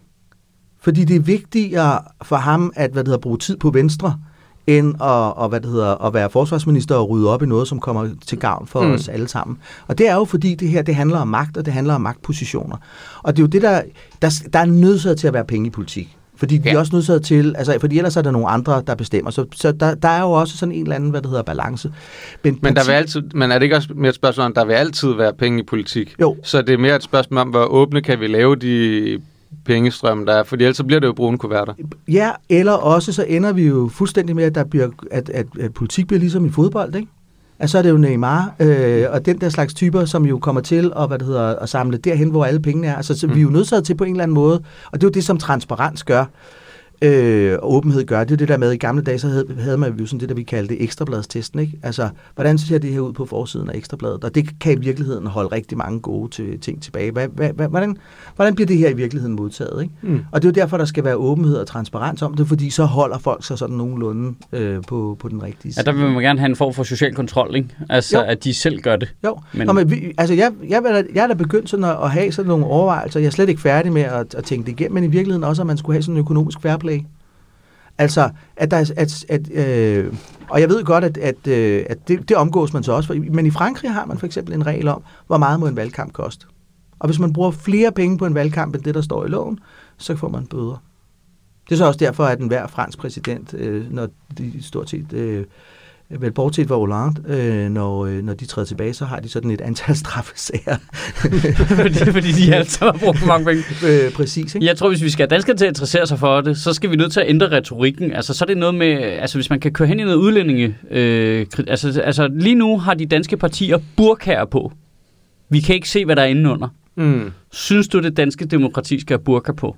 Fordi det er vigtigere for ham at hvad det hedder, bruge tid på Venstre, end at, og, hvad det hedder, at være forsvarsminister og rydde op i noget, som kommer til gavn for mm. os alle sammen. Og det er jo fordi, det her det handler om magt, og det handler om magtpositioner. Og det er jo det, der, der, der er nødsaget til at være penge i politik. Fordi vi Ja. er også nødsaget til, altså, fordi ellers er der nogle andre, der bestemmer. Så, så der, der er jo også sådan en eller anden, hvad det hedder, balance. Men, der parti- vil altid, men er det ikke også mere et spørgsmål om, der vil altid være penge i politik? Jo. Så det er mere et spørgsmål om, hvor åbne kan vi lave de pengestrømme, der er? Fordi ellers så bliver det jo brune kuverter. Ja, eller også så ender vi jo fuldstændig med, at, der bliver, at, at, at politik bliver ligesom i fodbold, ikke? Altså så er det jo Neymar øh, og den der slags typer, som jo kommer til at, hvad det hedder, at samle derhen, hvor alle pengene er. Altså så mm. vi er jo nødsaget til på en eller anden måde, og det er jo det, som transparens gør, øh, og åbenhed gør. Det er det der med, at i gamle dage, så havde, havde man jo sådan det, der vi kaldte ekstrabladstesten, ikke? Altså, hvordan ser det her ud på forsiden af ekstrabladet? Og det kan i virkeligheden holde rigtig mange gode til, ting tilbage. Hvad, hvad, hvad, hvordan, hvordan bliver det her i virkeligheden modtaget, ikke? Mm. Og det er jo derfor, der skal være åbenhed og transparens om det, fordi så holder folk sig sådan nogenlunde øh, på, på den rigtige Ja, side. der vil man gerne have en form for social kontrol, ikke? Altså, Jo. at de selv gør det. Jo, Men- Nå, men vi, altså jeg, jeg, er da- jeg er da begyndt sådan at, at have sådan nogle overvejelser. Jeg er slet ikke færdig med at, at tænke det igennem, men i virkeligheden også, at man skulle have sådan en økonomisk fair play. Altså, at der er, at, at, øh, og jeg ved godt, at, at, øh, at det, det omgås man så også, for, men i Frankrig har man for eksempel en regel om, hvor meget må en valgkamp koste. Og hvis man bruger flere penge på en valgkamp end det, der står i loven, så får man bøder. Det er så også derfor, at enhver fransk præsident, øh, når de stort set, øh, vel bortset fra Hollande, øh, når, øh, når de træder tilbage, så har de sådan et antal straffesager. fordi, fordi de altid har brugt for mange penge. øh, præcis, ikke? Jeg tror, hvis vi skal have danskere til at interessere sig for det, så skal vi nødt til at ændre retorikken. Altså, så er det noget med, altså hvis man kan køre hen i noget udlændinge, øh, altså, altså lige nu har de danske partier burkager på. Vi kan ikke se, hvad der er inde under. Mm. Synes du, det danske demokrati skal have burka på?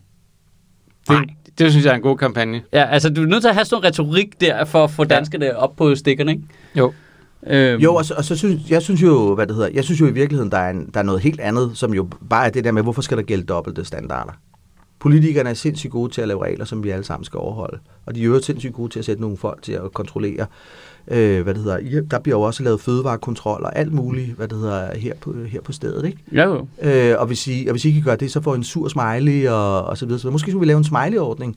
Det, det synes jeg er en god kampagne. Ja, altså du er nødt til at have sådan en retorik der, for at få danskerne op på stikkerne, ikke? Jo. Øhm, Jo, og så, og så synes jeg synes jo, hvad det hedder, jeg synes jo i virkeligheden, der er, en, der er noget helt andet, som jo bare er det der med, hvorfor skal der gælde dobbelte standarder? Politikerne er sindssygt gode til at lave regler, som vi alle sammen skal overholde. Og de er jo sindssygt gode til at sætte nogle folk til at kontrollere, øh, hvad det hedder. Der bliver jo også lavet fødevarekontrol og alt muligt, hvad det hedder, her på, her på stedet, ikke? Ja, jo. Øh, og, hvis I, og hvis I ikke gør det, så får I en sur smiley og, og så videre. Så måske skulle vi lave en smiley-ordning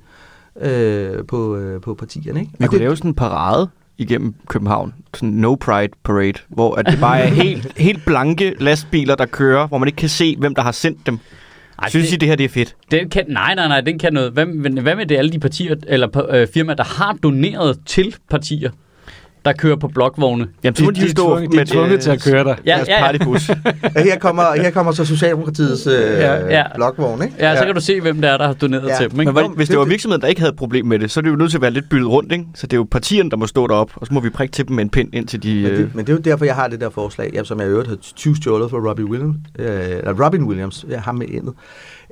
øh, på, øh, på partierne, ikke? Vi og kunne det, lave sådan en parade igennem København. Sådan en no pride parade, hvor at det bare er helt, helt blanke lastbiler, der kører, hvor man ikke kan se, hvem der har sendt dem. Ej, Synes det- I, det her det er fedt? Den kan, nej, nej, nej, den kan noget. Hvad, hvad hvad med det alle de partier, eller øh, firmaer, der har doneret til partier, der kører på blokvogne? Jamen, de, de, er stå de er tvunget til at køre der. Ja, deres ja, ja. partybus. her, kommer, her kommer så Socialdemokratiets øh, Ja, ja, ja. ja. blokvogn, ikke? Ja, så kan du se, hvem det er, der har doneret Ja. til dem, ikke? Men hvis det- var virksomheden, der ikke havde problem med det, så er det jo nødt til at være lidt byttet rundt, ikke? Så det er jo partierne, der må stå derop, og så må vi prikke til dem med en pind, indtil de... Men Øh... det, men det er jo derfor, jeg har det der forslag, ja, som jeg i øvrigt har 20 stjålet fra Robbie Williams, øh, Robin Williams, jeg har med endet,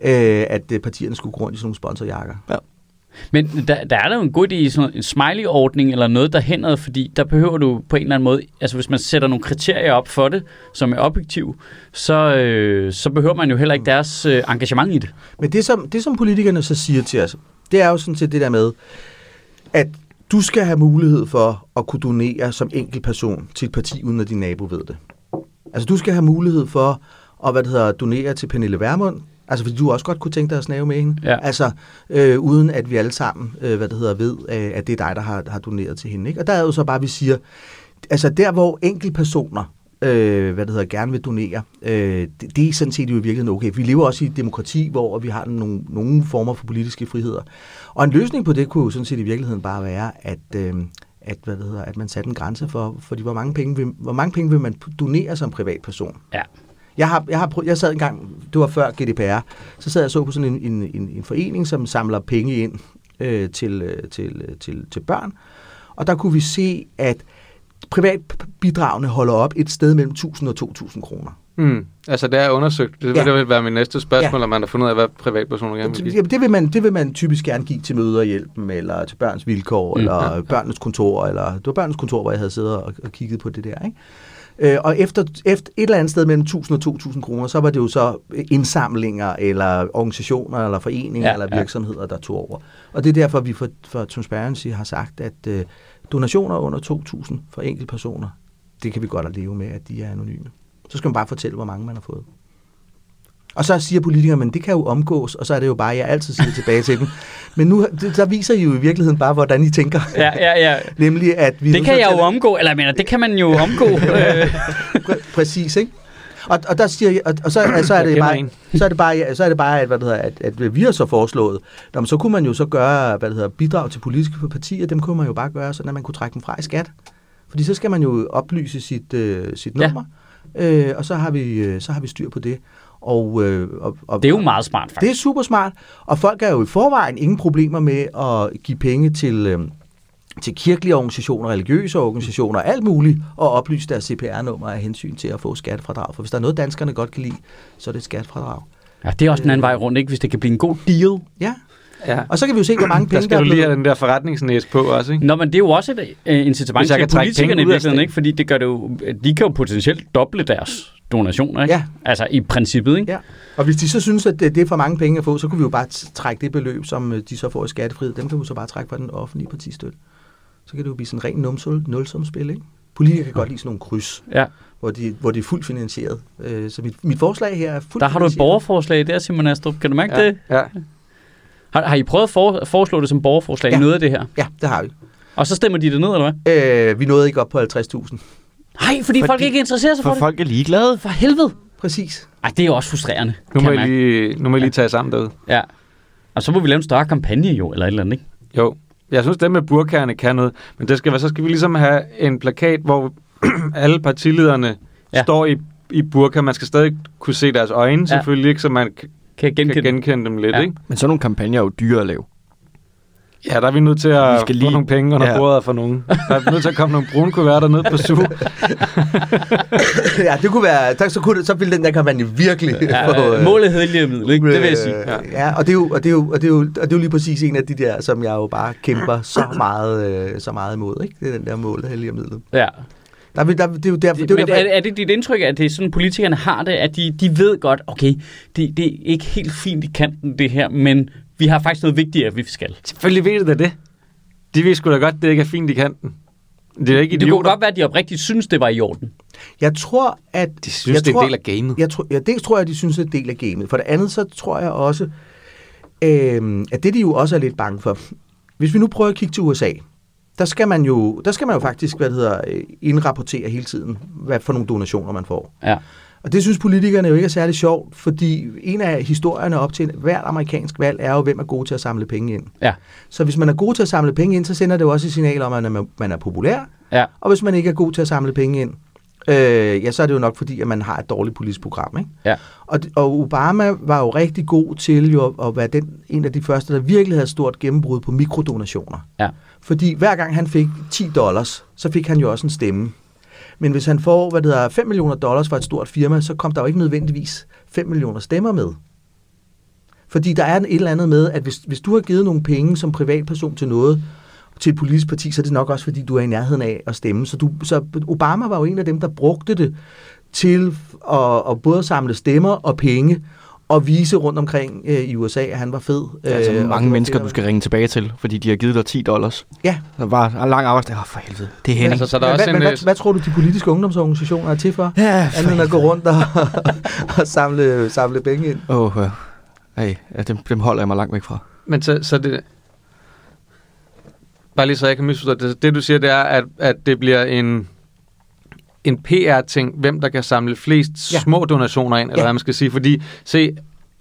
øh, at øh, partierne skulle gå rundt i sådan nogle sponsorjakker. Men der, der er der jo en god idé i sådan en smiley-ordning eller noget derhenad, fordi der behøver du på en eller anden måde, altså hvis man sætter nogle kriterier op for det, som er objektiv, så, øh, så behøver man jo heller ikke deres øh, engagement i det. Men det som, det, som politikerne så siger til os, det er jo sådan set det der med, at du skal have mulighed for at kunne donere som enkel person til et parti, uden at din nabo ved det. Altså du skal have mulighed for at hvad det hedder, donere til Pernille Vermund, altså fordi du også godt kunne tænke dig at snave med hende. Ja. Altså øh, uden at vi alle sammen, øh, hvad det hedder, ved, øh, at det er dig, der har, har doneret til hende. Ikke? Og der er jo så bare, vi siger, altså der hvor enkeltpersoner, øh, hvad det hedder, gerne vil donere, øh, det, det er sådan set jo i virkeligheden okay. Vi lever også i et demokrati, hvor vi har nogle, nogle former for politiske friheder. Og en løsning på det kunne jo sådan set i virkeligheden bare være, at, øh, at, hvad det hedder, at man satte en grænse for, fordi hvor mange, penge vil, hvor mange penge vil man donere som privatperson? Ja. Jeg, har, jeg, har prøvet, jeg sad engang, det var før GDPR, så sad jeg så på sådan en, en, en, en forening, som samler penge ind øh, til, øh, til, øh, til, til børn. Og der kunne vi se, at privatbidragene holder op et sted mellem 1000 og 2000 kroner. Mm. Altså, det er undersøgt. Det, Ja. ja. det vil være mit næste spørgsmål, Ja. om man har fundet ud af, hvad privatpersoner gerne vil give. Jamen, det, vil man, det vil man typisk gerne give til møderhjælpen, eller til børns vilkår, Mm, eller børnenes kontor, eller det var børnenes kontor, hvor jeg havde siddet og, og kigget på det der, ikke? Øh, og efter, efter et eller andet sted mellem 1000 og 2000 kroner, så var det jo så indsamlinger, eller organisationer, eller foreninger, Ja, ja, eller ja. virksomheder, der tog over. Og det er derfor, vi for, for Transparency har sagt, at øh, donationer under 2000 for enkeltpersoner, det kan vi godt at leve med, at de er anonyme. Så skal man bare fortælle, hvor mange man har fået. Og så siger politikere, men det kan jo omgås, og så er det jo bare, jeg altid siger tilbage til dem. Men nu, det, der viser I jo i virkeligheden bare, hvordan I tænker. Ja, ja, ja. Nemlig, at vi... Det kan jeg jo omgå, eller jeg mener, det kan man jo omgå. Præ- præcis, ikke? Og, og der siger jeg, og, og så, så er det bare, så er det bare, så er det bare, at, hvad det hedder, at, at vi har så foreslået, Nå, men så kunne man jo så gøre, hvad det hedder, bidrag til politiske partier, dem kunne man jo bare gøre, sådan at man kunne trække dem fra i skat. Fordi så skal man jo oplyse sit, øh, sit Ja. nummer, øh, og så har, vi, øh, så har vi styr på det. Og, øh, og, og, det er jo meget smart, det faktisk. er super smart, og folk er jo i forvejen ingen problemer med at give penge til, øh, til kirkelige organisationer, religiøse organisationer, alt muligt, og oplyse deres CPR-nummer af hensyn til at få skattefradrag. For hvis der er noget, danskerne godt kan lide, så er det et skattefradrag. Ja, det er også den anden vej rundt, ikke? Hvis det kan blive en god deal. Ja, Ja. og så kan vi jo se, hvor mange Der penge skal du er lige have den der forretningsnæs på også, ikke? Nå, men det er jo også et øh, incitament til kan trække politikerne penge i virkeligheden, ikke? Fordi det gør det jo, de kan jo potentielt doble deres donationer, ikke? Ja. Altså i princippet, ikke? Ja. Og hvis de så synes, at det det er for mange penge at få, så kunne vi jo bare trække det beløb, som øh, de så får i skattefrihed, dem kan vi så bare trække fra den offentlige partistøtte. Så kan det jo blive sådan en ren numsel- nulsumspil, ikke? Politikere kan godt lide sådan nogle kryds, Ja. hvor, de, hvor det er fuldt finansieret. Øh, Så mit, mit forslag her er fuldt Der har du et borgerforslag der, Simon Astrup. Kan du mærke Ja. det? ja. Har, har I prøvet at for, foreslå det som borgerforslag? Ja. Noget af det her? Ja, det har vi. Og så stemmer de det ned, eller hvad? Øh, vi nåede ikke op på 50.000. Nej, fordi, fordi folk ikke interesserer sig for, For det. folk er ligeglade. For helvede. Præcis. Ej, det er jo også frustrerende. Nu kan må, jeg lige, nu må jeg lige tage sammen derude. Ja. Og så må vi lave en større kampagne jo, eller et eller andet, ikke? Jo, jeg synes, det med burkerne kan noget, men det skal, være- så skal vi ligesom have en plakat, hvor alle partilederne Ja. ja. står i, i burka. Man skal stadig kunne se deres øjne, Ja. selvfølgelig, ikke, så man Kan jeg kan genkende? genkende dem lidt. Ja. Ja. Ikke? Men sådan nogle kampagner er jo dyre at lave. Ja, der er vi nødt til at Vi få skal lige- nogle penge under Ja. ja. bordet for nogen. Der er nødt til at komme nogle brune kuverter ned på SU. ja, det kunne være, der, så, kunne det, så ville den der kampagne virkelig Ja, få... øh, målet hedder middel, ikke? Det vil jeg sige. Øh, ja, og det, er jo, og, det er jo, og, det er jo, og det er jo lige præcis en af de der, som jeg jo bare kæmper så meget, øh, så meget imod. Ikke? Det er den der mål, hellige middel. Ja. Der, vil- der, det er jo derfor, det, er jo Men derfor, er, er det dit indtryk, at det er sådan, politikerne har det, at de, de ved godt, okay, det, det er ikke helt fint i kanten, det her, men vi har faktisk noget vigtigt, at vi skal. Selvfølgelig ved de da det. De ved sgu da godt, det ikke er fint i kanten. Det er ikke Det kunne idioter. godt være, at de oprigtigt synes, det var i orden. jeg tror, at... De synes, jeg det er tror, en del af gamet. Jeg tror, ja, dels tror jeg, at de synes, det er en del af gamet. For det andet, så tror jeg også, øh, at det de jo også er lidt bange for. Hvis vi nu prøver at kigge til USA, der skal man jo, der skal man jo faktisk, hvad det hedder, øh, indrapportere hele tiden, hvad for nogle donationer man får. Ja. Og det synes politikerne jo ikke er særlig sjovt, fordi en af historierne op til hvert amerikansk valg er jo, hvem er god til at samle penge ind. Ja. Så hvis man er god til at samle penge ind, så sender det jo også et signal om, at man er, man er populær. Ja. Og hvis man ikke er god til at samle penge ind, øh, ja, så er det jo nok fordi, at man har et dårligt politisk program. Ikke? Ja. Og, og Obama var jo rigtig god til jo at, at være den, en af de første, der virkelig havde stort gennembrud på mikrodonationer. Ja. Fordi hver gang han fik 10 dollars, så fik han jo også en stemme. Men hvis han får, hvad det hedder, 5 millioner dollars fra et stort firma, så kom der jo ikke nødvendigvis 5 millioner stemmer med. Fordi der er et eller andet med, at hvis, hvis du har givet nogle penge som privatperson til noget, til et politisk parti, så er det nok også, fordi du er i nærheden af at stemme. Så, du, så Obama var jo en af dem, der brugte det til at, at både samle stemmer og penge, og vise rundt omkring øh, i USA, at han var fed. Altså øh, og mange var mennesker, du skal ringe tilbage til, fordi de har givet dig 10 dollars. Ja, Der var en lang arbejdsdag. Åh, for helvede. Det er Henning. Altså, så er der men, også hvad, en... men øh, hvad, hvad tror du, de politiske ungdomsorganisationer er til for? ja, Andet end at gå rundt og, og samle, samle penge ind. Åh, ja. Ej, ja, dem, dem holder jeg mig langt væk fra. Men så, så det... Bare lige så jeg kan misforstå det. Det du siger, det er, at, at det bliver en, en PR-ting, hvem der kan samle flest Ja. små donationer ind, eller Ja. hvad man skal sige. Fordi, se,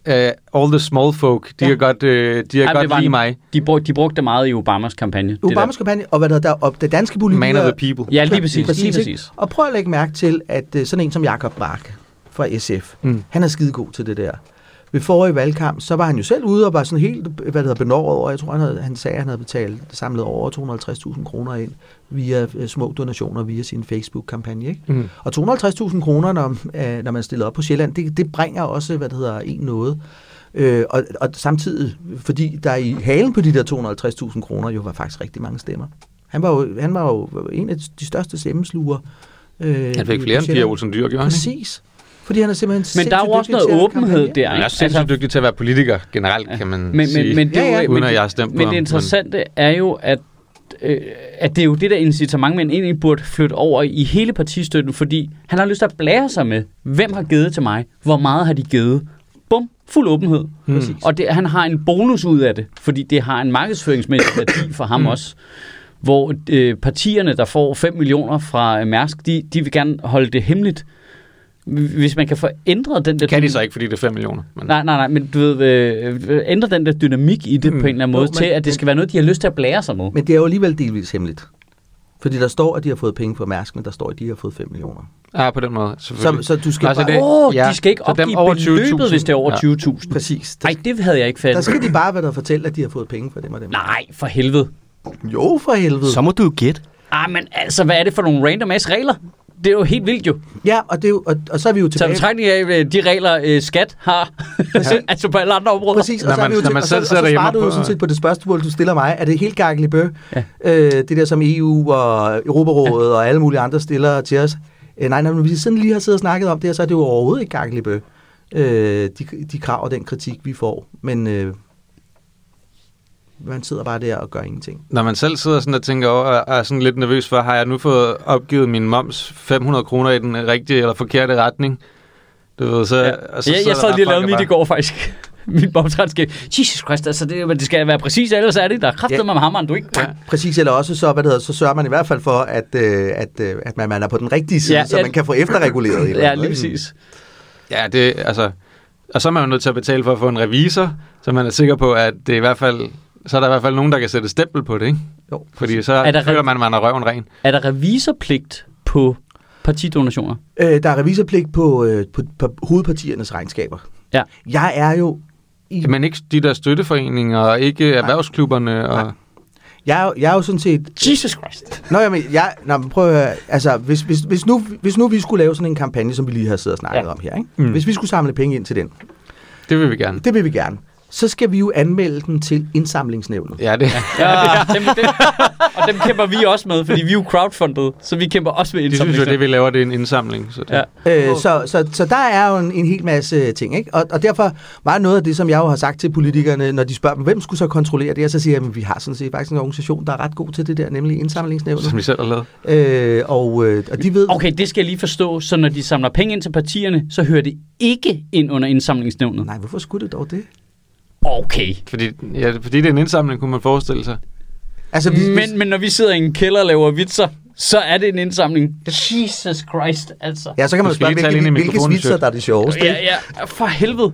uh, all the small folk, de Ja. kan godt, uh, de Ej, kan det godt lide en- mig. De, brug, de brugte det meget i Obamas kampagne. det Obamas kampagne, og hvad der, der og det danske politikere... Man of the people. Ja, lige præcis. Præcis, lige ikke? præcis. Og prøv at lægge mærke til, at uh, sådan en som Jakob Bak fra SF, Mm. han er skidegod til det der. Ved forrige valgkamp, så var han jo selv ude og var sådan helt, hvad det hedder, benåret over. Jeg tror, han, havde, han sagde, at han havde betalt samlet over 250.000 kroner ind via øh, små donationer via sin Facebook-kampagne. Ikke? Mm. Og 250.000 kroner, når, øh, når man stiller op på Sjælland, det, det bringer også, hvad det hedder, en noget. Øh, og, og samtidig, fordi der i halen på de der 250.000 kroner jo var faktisk rigtig mange stemmer. Han var jo, han var jo en af de største stemmesluger. Øh, Han fik flere end Pia Olsen Dyr, gjorde han? Præcis. Fordi han er simpelthen Men der er jo også noget åbenhed der. Han er ikke? også sindssygt dygtig til at være politiker generelt, kan man men, sige. men, men, det, Ja, er ja. jo- Uden men, at jeg har det, stemt på men ham, det men- interessante er jo, at, øh, at det er jo det der incitament, man egentlig burde flytte over i hele partistøtten, fordi han har lyst til at blære sig med, hvem har givet til mig, hvor meget har de givet. Bum, fuld åbenhed. Mm. Mm. Og det, han har en bonus ud af det, fordi det har en markedsføringsmæssig værdi for ham mm. også. Hvor øh, partierne, der får 5 millioner fra øh, Mærsk, de, de vil gerne holde det hemmeligt. Hvis man kan få ændret den der... Det kan de så ikke, fordi det er 5 millioner. Men... Nej, nej, nej, men du ved, øh, ændre den der dynamik i det Mm. mm. på en eller anden måde, Jo, men- til at det skal være noget, de har lyst til at blære sig med. Men det er jo alligevel delvis hemmeligt. Fordi der står, at de har fået penge fra Mærsk, men der står, at de har fået 5 millioner. Ja, på den måde, Så, så du skal Altså, bare... det- Åh, oh, ja, de skal ikke dem opgive over beløbet, 20.000. hvis det er over Ja. 20.000. Præcis. Der, Nej, det havde jeg ikke der fattet. skal de bare være der og fortælle, at de har fået penge for dem og dem. Nej, for helvede. Jo, for helvede. Så må du jo gætte. Ah, men altså, hvad er det for nogle random ass regler? Det er jo helt vildt jo. Ja, og, det er jo, og, og så er vi jo Så tilbage... betragtning af øh, de regler, øh, skat har, altså på alle andre områder. Præcis, og Når så, er man- vi jo når til, man og så, og så sidder svarer du jo på- sådan set på det spørgsmål, du stiller mig. Er det helt gakkelibø? Ja. Øh, det der, som EU og Europarådet ja. og alle mulige andre stiller til os. Øh, nej, når vi sådan lige har siddet og snakket om det her, så er det jo overhovedet ikke gakkelibø. Øh, de, de krav og den kritik, vi får. Men øh, man sidder bare der og gør ingenting. Når man selv sidder sådan og tænker over, og er sådan lidt nervøs for, har jeg nu fået opgivet min moms 500 kroner i den rigtige eller forkerte retning? Du ved, så, Ja. og så jeg, sidder jeg sad lige og lavede mit i går faktisk. Min bobtrætskab. Jesus Christ, altså det, det skal være præcis, ellers er det. Der er kraftet Ja. med hammeren, du ikke... Ja. Præcis, eller også så, hvad det hedder, så sørger man i hvert fald for, at, øh, at, øh, at man, man er på den rigtige side, Ja, ja, så ja. man kan få efterreguleret. et eller Ja, lige præcis. Ja, det altså... Og så er man jo nødt til at betale for at få en revisor, så man er sikker på, at det er i hvert fald... Så er der i hvert fald nogen, der kan sætte stempel på det, ikke? Jo, Fordi så Er der føler man, at man har røven ren. Er der revisorpligt på partidonationer? Øh, der er revisorpligt på, øh, på, på hovedpartiernes regnskaber. Ja. Jeg er jo... I, Men ikke de der støtteforeninger, og ikke erhvervsklubberne. Og... Nej. jeg, er, jo- jeg er jo sådan set... Jesus Christ. Nå, jamen, jeg, nå, men prøv at høre, altså, hvis, hvis, hvis, nu, hvis nu vi skulle lave sådan en kampagne, som vi lige har siddet og snakket Ja. om her, ikke? Mm. hvis vi skulle samle penge ind til den, Det vil vi gerne. det vil vi gerne, så skal vi jo anmelde den til indsamlingsnævnet. Ja, det, Ja, ja. Dem, dem, og dem kæmper vi også med, fordi vi er jo crowdfundet, så vi kæmper også med de synes jo, det vi laver, det er en indsamling. Så det, Ja. Øh, så, så, så der er jo en, en hel masse ting, ikke? Og, og derfor var noget af det, som jeg jo har sagt til politikerne, når de spørger dem, hvem skulle så kontrollere det, og så siger jeg, at vi har sådan set faktisk en organisation, der er ret god til det der, nemlig indsamlingsnævnet. Som vi selv har lavet. Øh, og, øh, og de ved... Okay, det skal jeg lige forstå. Så når de samler penge ind til partierne, så hører det ikke ind under indsamlingsnævnet. Nej, hvorfor skulle det dog det? Okay. Fordi, ja, fordi det er en indsamling, kunne man forestille sig. Altså, vi, Men, men når vi sidder i en kælder og laver vitser, så er det en indsamling. Jesus Christ, altså. ja, så kan man spørge, hvilke, hvilke vitser, der er det sjoveste. Ja, ja, for helvede.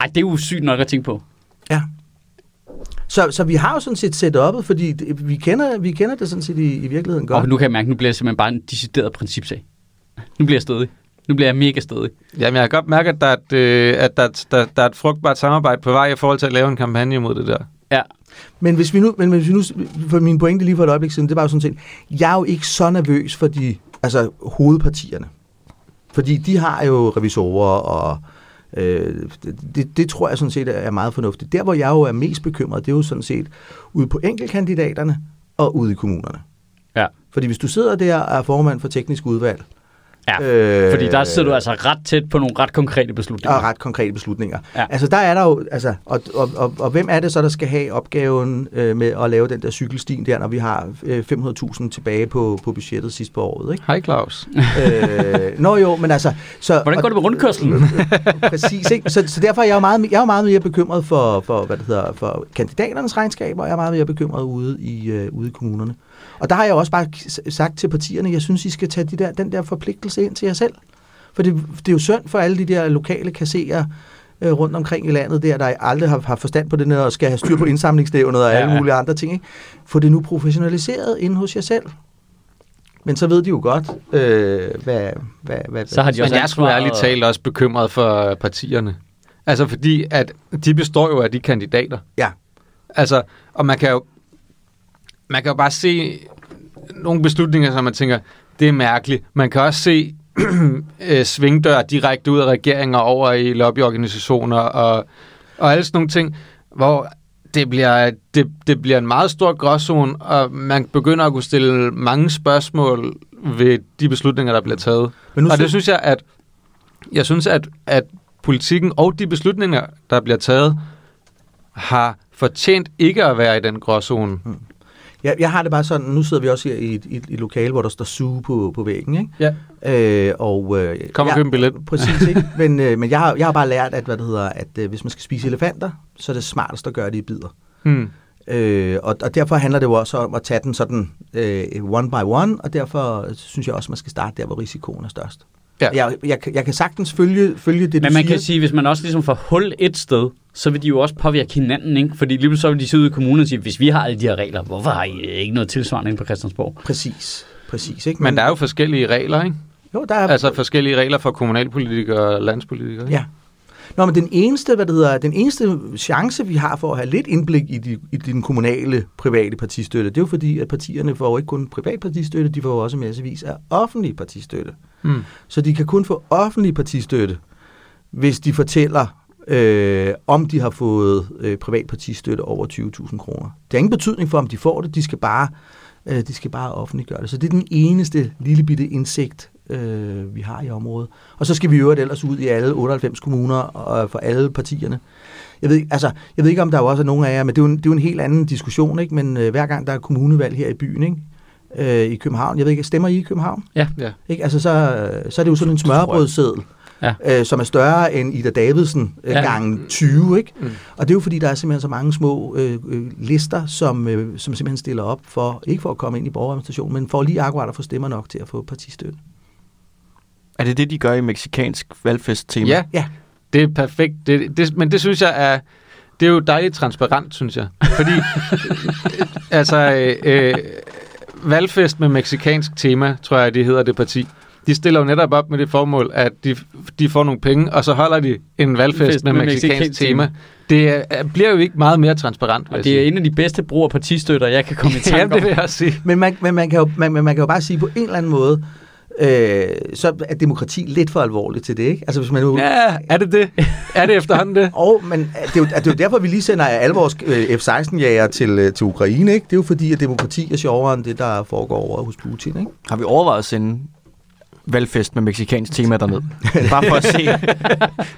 Ej, det er jo sygt nok at tænke på. ja. Så, så vi har jo sådan set set oppet, fordi vi, kender, vi kender det sådan set i, i virkeligheden godt. Og nu kan jeg mærke, nu bliver jeg simpelthen bare en decideret principsag. Nu bliver jeg stedig. Nu bliver jeg mega stedig. Jamen, jeg kan godt mærke, at der er et, øh, at der, der, der er et frugtbart samarbejde på vej i forhold til at lave en kampagne mod det der. Ja. Men hvis vi nu, men hvis vi nu, for min pointe lige for et øjeblik siden, det var jo sådan set, jeg er jo ikke så nervøs for de, altså hovedpartierne. Fordi de har jo revisorer, og øh, det, det tror jeg sådan set er meget fornuftigt. Der, hvor jeg jo er mest bekymret, det er jo sådan set ude på enkeltkandidaterne og ude i kommunerne. Ja. Fordi hvis du sidder der og er formand for teknisk udvalg, Ja, øh, fordi der sidder du altså ret tæt på nogle ret konkrete beslutninger. og ret konkrete beslutninger. Ja. Altså der er der jo, altså, og, og, og, og hvem er det så, der skal have opgaven øh, med at lave den der cykelstien der, når vi har øh, 500.000 tilbage på, på budgettet sidst på året, ikke? Hej Claus. øh, nå jo, men altså... Så, Hvordan går det med rundkørslen? Præcis, ikke? Så, så derfor er jeg jo meget, jeg er jo meget mere bekymret for, for, hvad det hedder, for kandidaternes regnskaber, og jeg er meget mere bekymret ude i, øh, ude i kommunerne. Og der har jeg også bare sagt til partierne, jeg synes, I skal tage de der, den der forpligtelse ind til jer selv. For det, det er jo synd for alle de der lokale kasserer øh, rundt omkring i landet, der, der aldrig har, har forstand på det, og skal have styr på indsamlingsnævnet og Ja, alle ja. mulige andre ting. Ikke? Få det nu professionaliseret inde hos jer selv. Men så ved de jo godt, øh, hvad, hvad, hvad... Så har de Men også jeg er sgu ansvaret- ærligt talt også bekymret for partierne. Altså fordi, at de består jo af de kandidater. Ja. Altså, og man kan jo, man kan jo bare se nogle beslutninger, som man tænker, det er mærkeligt. Man kan også se øh, svingdør direkte ud af regeringer over i lobbyorganisationer og, og alle sådan nogle ting, hvor det bliver, det, det bliver en meget stor gråzone, og man begynder at kunne stille mange spørgsmål ved de beslutninger, der bliver taget. Men nu og det synes jeg, at jeg synes, at, at politikken og de beslutninger, der bliver taget, har fortjent ikke at være i den gråzone. Jeg, jeg har det bare sådan, nu sidder vi også her i et, et, et lokale, hvor der står suge på, på væggen, ikke? Ja. Øh, og, øh, Kom og køb en billet. Præcis, ikke? Men, øh, men jeg, har, jeg har bare lært, at, hvad det hedder, at øh, hvis man skal spise elefanter, så er det smartest at gøre det i bidder. Hmm. Øh, og, og derfor handler det jo også om at tage den sådan øh, one by one, og derfor synes jeg også, man skal starte der, hvor risikoen er størst. Ja. Jeg, jeg, kan- jeg kan sagtens følge, følge det, Men du man siger. kan sige, hvis man også ligesom får hul et sted, så vil de jo også påvirke hinanden, ikke? Fordi lige så vil de sidde ude i kommunen og sige, hvis vi har alle de her regler, hvorfor har I ikke noget tilsvarende inde på Christiansborg? Præcis, præcis. Ikke? Men der er jo forskellige regler, ikke? jo, der er, Altså forskellige regler for kommunalpolitikere og landspolitikere. ikke? Ja. Nå, men den eneste, hvad det hedder, den eneste chance, vi har for at have lidt indblik i, de, i den kommunale private partistøtte, det er jo fordi, at partierne får jo ikke kun privat partistøtte, de får jo også massevis af offentlig partistøtte. Hmm. Så de kan kun få offentlig partistøtte, hvis de fortæller, øh, om de har fået øh, privat partistøtte over 20.000 kroner. Det har ingen betydning for, om de får det, de skal bare, øh, de skal bare offentliggøre det. Så det er den eneste lille bitte indsigt, øh, vi har i området. Og så skal vi øvrigt ellers ud i alle 98 kommuner og for alle partierne. Jeg ved, ikke- altså, jeg ved ikke, om der også er nogen af jer, men det er jo en, det er jo en helt anden diskussion, ikke? men øh, hver gang der er kommunevalg her i byen, ikke? Øh, i København, jeg ved ikke, stemmer I i København? Ja. Ikke? Altså, så, så er det jo sådan en smørbrødseddel, Ja. øh, som er større end Ida Davidsen øh, Ja. gange 20. Ikke? Mm. Og det er jo fordi, der er simpelthen så mange små øh, øh, lister, som, øh, som simpelthen stiller op for, ikke for at komme ind i borgerrepræsentationen, men for lige akkurat at få stemmer nok til at få partistøtte. Er det det, de gør i meksikansk valgfest-tema? Ja, Ja, det er perfekt. Det, det, men det synes jeg er... Det er jo dejligt transparent, synes jeg. Fordi, altså, øh, øh, valgfest med meksikansk tema, tror jeg, det hedder det parti. De stiller jo netop op med det formål, at de, de får nogle penge, og så holder de en valgfest Fest med, med meksikansk mexicansk tema. tema. Det er, bliver jo ikke meget mere transparent, Og det er en af de bedste brug af partistøtter, jeg kan komme i Ja, tanke det vil om. jeg også sige. men man, men man, kan, jo, man, men man kan jo bare sige på en eller anden måde, øh, så er demokrati lidt for alvorligt til det, ikke? Altså hvis man nu... Ja, er det det? Er det efterhånden det? Og, men det er, jo, det er jo derfor, vi lige sender alle vores øh, F-16-jager til, øh, til Ukraine, ikke? Det er jo fordi, at demokrati er sjovere end det, der foregår over hos Putin, ikke? Har vi overvejet at sende valgfest med meksikansk tema derned? Bare for at se,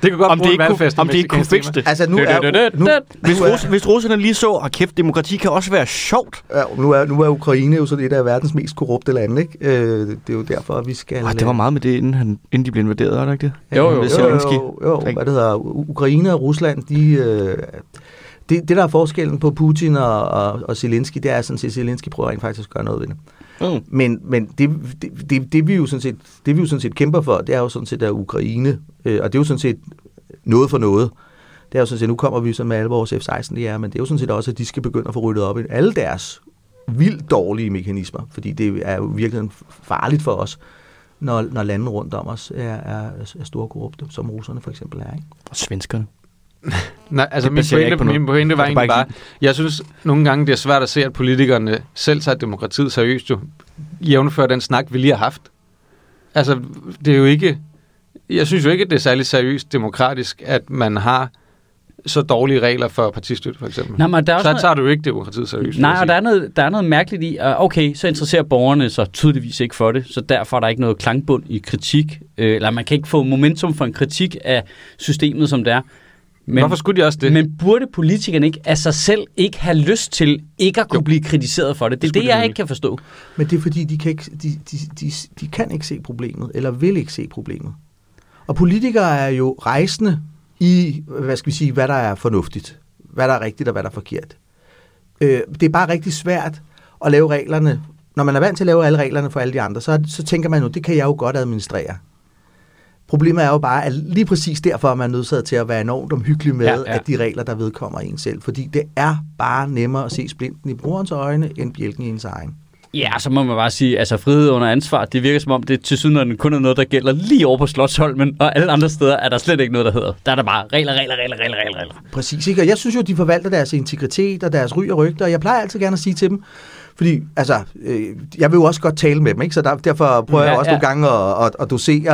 Det kunne godt om bruge det en ikke, kunne, om med det ikke kunne mexicansk fikse tema. det. Altså nu er, nu. Hvis, rus, hvis russerne lige så, at kæft, demokrati kan også være sjovt. ja, nu, er, nu er Ukraine jo sådan et af verdens mest korrupte lande, ikke? Øh, det er jo derfor, at vi skal... Oh, det var meget med det, inden, han, inden de blev invaderet, var det ikke det? Jo, jo, jo, jo, Zelensky. jo, jo, hvad det hedder, Ukraine og Rusland, de, øh, det, det der er forskellen på Putin og, og, og Zelensky, det er sådan set, at Zelensky prøver rent faktisk at gøre noget ved det. Mm. Men, men det, det, det, det, vi jo sådan set, det vi jo sådan set kæmper for, det er jo sådan set, at Ukraine, øh, og det er jo sådan set noget for noget. Det er jo sådan set, nu kommer vi så med alle vores F-16 det er, men det er jo sådan set også, at de skal begynde at få ryddet op i alle deres vildt dårlige mekanismer, fordi det er jo virkelig farligt for os, når, når landene rundt om os er, er, er store korrupte, som russerne for eksempel er. Ikke? Og svenskerne. Nej, altså min pointe, min pointe var bare egentlig bare, jeg synes nogle gange, det er svært at se, at politikerne selv tager demokratiet seriøst jo, jævnfør den snak, vi lige har haft. Altså, det er jo ikke, jeg synes jo ikke, at det er særlig seriøst demokratisk, at man har så dårlige regler for partistøtte, for eksempel. Nej, men der er også så noget- tager du jo ikke demokratiet seriøst. Nej, og der er, noget, der er noget mærkeligt i, at okay, så interesserer borgerne sig tydeligvis ikke for det, så derfor er der ikke noget klangbund i kritik, øh, eller man kan ikke få momentum for en kritik af systemet, som det er. Men, Hvorfor skulle de også det? Men burde politikerne ikke af sig selv ikke have lyst til ikke at kunne Jo. blive kritiseret for det? Det er det, de jeg ikke kan forstå. Men det er fordi, de kan, ikke, de, de, de, de kan ikke se problemet, eller vil ikke se problemet. Og politikere er jo rejsende i, hvad skal vi sige, hvad der er fornuftigt, hvad der er rigtigt og hvad der er forkert. Øh, det er bare rigtig svært at lave reglerne. Når man er vant til at lave alle reglerne for alle de andre, så, så tænker man jo, det kan jeg jo godt administrere. Problemet er jo bare, at lige præcis derfor er man nødsaget til at være enormt omhyggelig med, Ja, ja, at de regler, der vedkommer en selv. Fordi det er bare nemmere at se splinten i brugerens øjne, end bjælken i ens egen. Ja, så må man bare sige, altså frihed under ansvar, det virker som om, det til syden kun er noget, der gælder lige over på Slottsholmen, og alle andre steder er der slet ikke noget, der hedder. Der er der bare regler, regler, regler, regler, regler, regler. Præcis, ikke? Og jeg synes jo, de forvalter deres integritet og deres ry og rygter, og jeg plejer altid gerne at sige til dem, fordi, altså, øh, jeg vil jo også godt tale med dem, ikke? Så der, derfor prøver ja, Ja, jeg også ja. nogle gange at, at, at dosere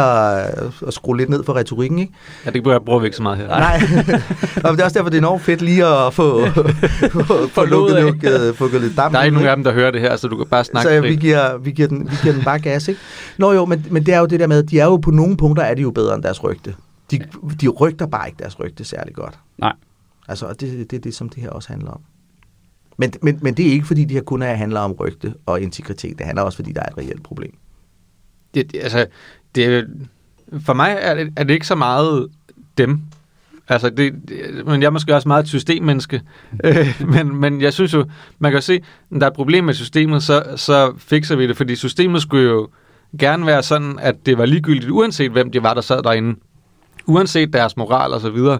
og skrue lidt ned for retorikken, ikke? Ja, det bruger, bruger vi ikke så meget her. Nej, og det er også derfor, det er enormt fedt lige at få, få, få lukket lukket, lukket, få lidt damp. Der er ikke nogen af dem, der hører det her, så du kan bare snakke så vi frit. giver, vi, giver den, vi giver den bare gas, ikke? Nå jo, men, men det er jo det der med, at de er jo på nogle punkter, er de jo bedre end deres rygte. De, de rygter bare ikke deres rygte særlig godt. Nej. Altså, og det, det er det, som det her også handler om. Men, men, men det er ikke, fordi det her kun er, handler om rygte og integritet. Det handler også, fordi der er et reelt problem. Det, det- altså, det, for mig er det, er det ikke så meget dem. Altså, det, det, men jeg er måske også meget et systemmenneske. Øh, men, men jeg synes jo, man kan se, når der er et problem med systemet, så, så fikser vi det. Fordi systemet skulle jo gerne være sådan, at det var ligegyldigt, uanset hvem de var, der sad derinde. Uanset deres moral og så videre,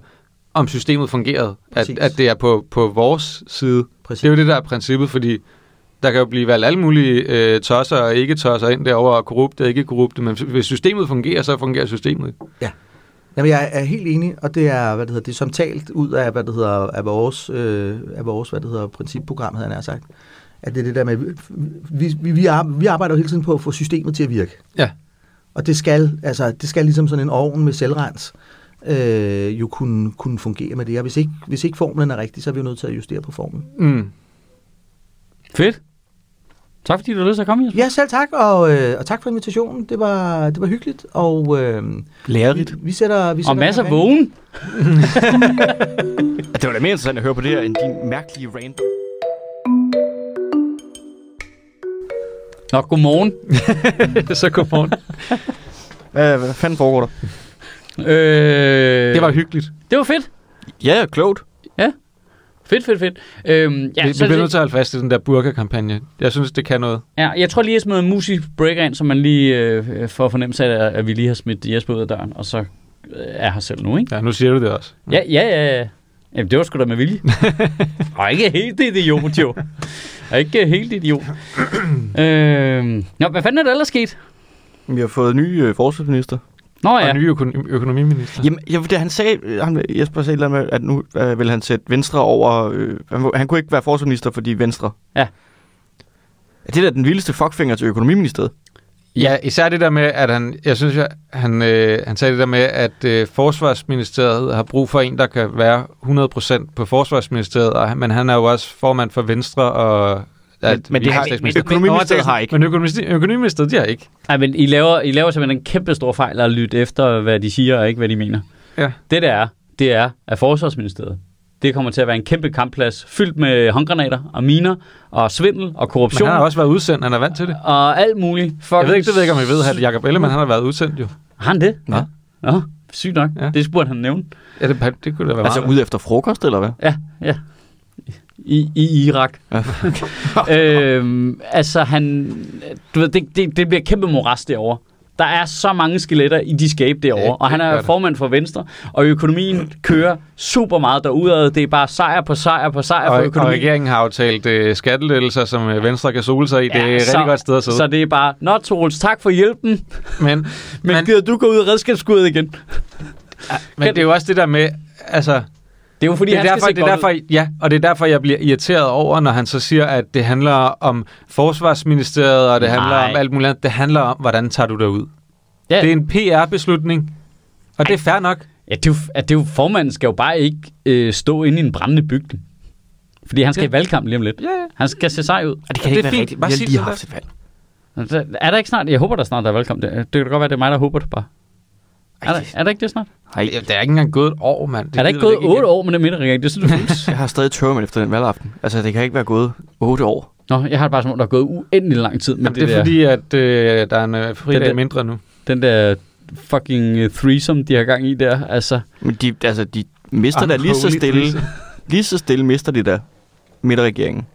om systemet fungerede. At, Præcis. at det er på, på vores side. Præcis. Det er jo det, der er princippet, fordi der kan jo blive valgt alle mulige øh, tosser og ikke tosser ind derovre, og korrupte og ikke korrupte, men hvis systemet fungerer, så fungerer systemet. Jamen, jeg er helt enig, og det er, hvad det hedder, det er som talt ud af, hvad det hedder, af vores, øh, af vores, hvad det hedder, principprogram, havde jeg nær sagt. At det er det der med, vi, vi, vi, vi arbejder jo hele tiden på at få systemet til at virke. Ja. Og det skal, altså, det skal ligesom sådan en ovn med selvrens øh, jo kunne, kunne fungere med det. Og hvis ikke, hvis ikke formlen er rigtig, så er vi jo nødt til at justere på formlen. Mm. Fedt. Tak fordi du har lyst til at komme, Jesper. Ja, selv tak, og, øh, og tak for invitationen. Det var, det var hyggeligt, og øh, Lærerigt. vi, vi sætter... Vi sætter Og masser af vågen. Det var da mere interessant at høre på det her, end din mærkelige rant. Nå, godmorgen. så godmorgen. Hvad, hvad fanden foregår der? Øh, Det var hyggeligt. det var fedt. Ja, klogt. Fedt, fedt, fedt. Øhm, Ja, ja, vi, vi så, bliver nødt til at holde fast i den der burka-kampagne. Jeg synes, det kan noget. ja, jeg tror lige, jeg smider en musisk breaker ind, så man lige øh, får fornemmelse af, at vi lige har smidt Jesper ud af døren, og så øh, er her selv nu, ikke? Ja, nu siger du det også. Ja, ja, ja. ja. Jamen, det var sgu da med vilje. og ikke helt idiot, jo. Og ikke helt idiot. øhm, nå, hvad fanden er der ellers sket? Vi har fået ny øh, forsvarsminister. Nå Og ja, ny økonom- økonomiminister. Jamen, ja, det, han sagde, ham, Jesper sagde et med, at nu øh, vil han sætte Venstre over... Øh, han, han kunne ikke være forsvarsminister, fordi Venstre... Ja. Er det da den vildeste fuckfinger til økonomiministeriet? Ja, især det der med, at han, jeg synes, jeg, han, øh, han sagde det der med, at øh, Forsvarsministeriet har brug for en, der kan være 100% på Forsvarsministeriet, og, han- men han er jo også formand for Venstre og... Men- men det har- statsminister. Økonomiministeriet har ikke. Men økonomiministeriet, de har ikke. Ej, men I laver, I laver simpelthen en kæmpe stor fejl at lytte efter, hvad de siger, og ikke hvad de mener. Ja. Det der er, det er, at Forsvarsministeriet, det kommer til at være en kæmpe kampplads, fyldt med håndgranater og miner og svindel og Men korruption han har også været udsendt, han er vant til det. og alt muligt. Fucking Jeg ved ikke, det ved jeg ikke, om I ved, at Jacob Ellemann, han har været udsendt jo. Har han det? Ja. Nå, sygt nok. Ja. Det burde han nævne. Ja, det, det kunne da være Altså meget. ude efter frokost, eller hvad? Ja, ja. I, i Irak. øhm, altså, han... Du ved, det, det, det bliver kæmpe moras derovre. Der er så mange skeletter i de skabe derovre, Ja, ja, og han er formand for Venstre, og økonomien kører super meget derudad. Det er bare sejr på sejr på sejr Og, for og økonomien. regeringen har aftalt øh, skattelettelser, som øh, Venstre kan sole sig i. det er et så, rigtig godt sted at sidde. Så det er bare, Nå, Troels, tak for hjælpen, men, men, Men- men gider du gå ud af redskabsskuddet igen? men det er jo også det der med, altså, Det er jo fordi, det er, han derfor, skal det er derfor, ja, og det er derfor, jeg bliver irriteret over, når han så siger, at det handler om forsvarsministeriet, og det handler Nej. om alt muligt andet. Det handler om, hvordan tager du derud. Ja, Det er en PR-beslutning, og det er fair nok. Ja, det er jo, at det er jo, formanden skal jo bare ikke øh, stå inde i en brændende bygning. Fordi han skal Ja. i valgkamp lige om lidt. Ja, ja. Han skal se sej ud. Og det kan det ikke er være fint. rigtigt. Bare Vi har lige det haft et valg. Er der ikke snart? Jeg håber, der snart er valgkamp. Det, det kan godt være, det er mig, der håber det bare. Er der, er der ikke det snart? Nej, Ja, Det er ikke engang gået et år, mand. Det er der ikke gået otte år med den midterregering? Det synes du jeg har stadig tørmænd efter den valgaften. Altså, det kan ikke være gået otte år. Nå, jeg har det bare som om, der er gået uendelig lang tid med Jamen, det, det er der, fordi, at øh, der er en øh, Den fridag der- mindre nu. den der fucking uh, threesome, de har gang i der. Altså, Men de, altså, de mister da lige så stille. threesome. Lige så stille mister de da midterregeringen.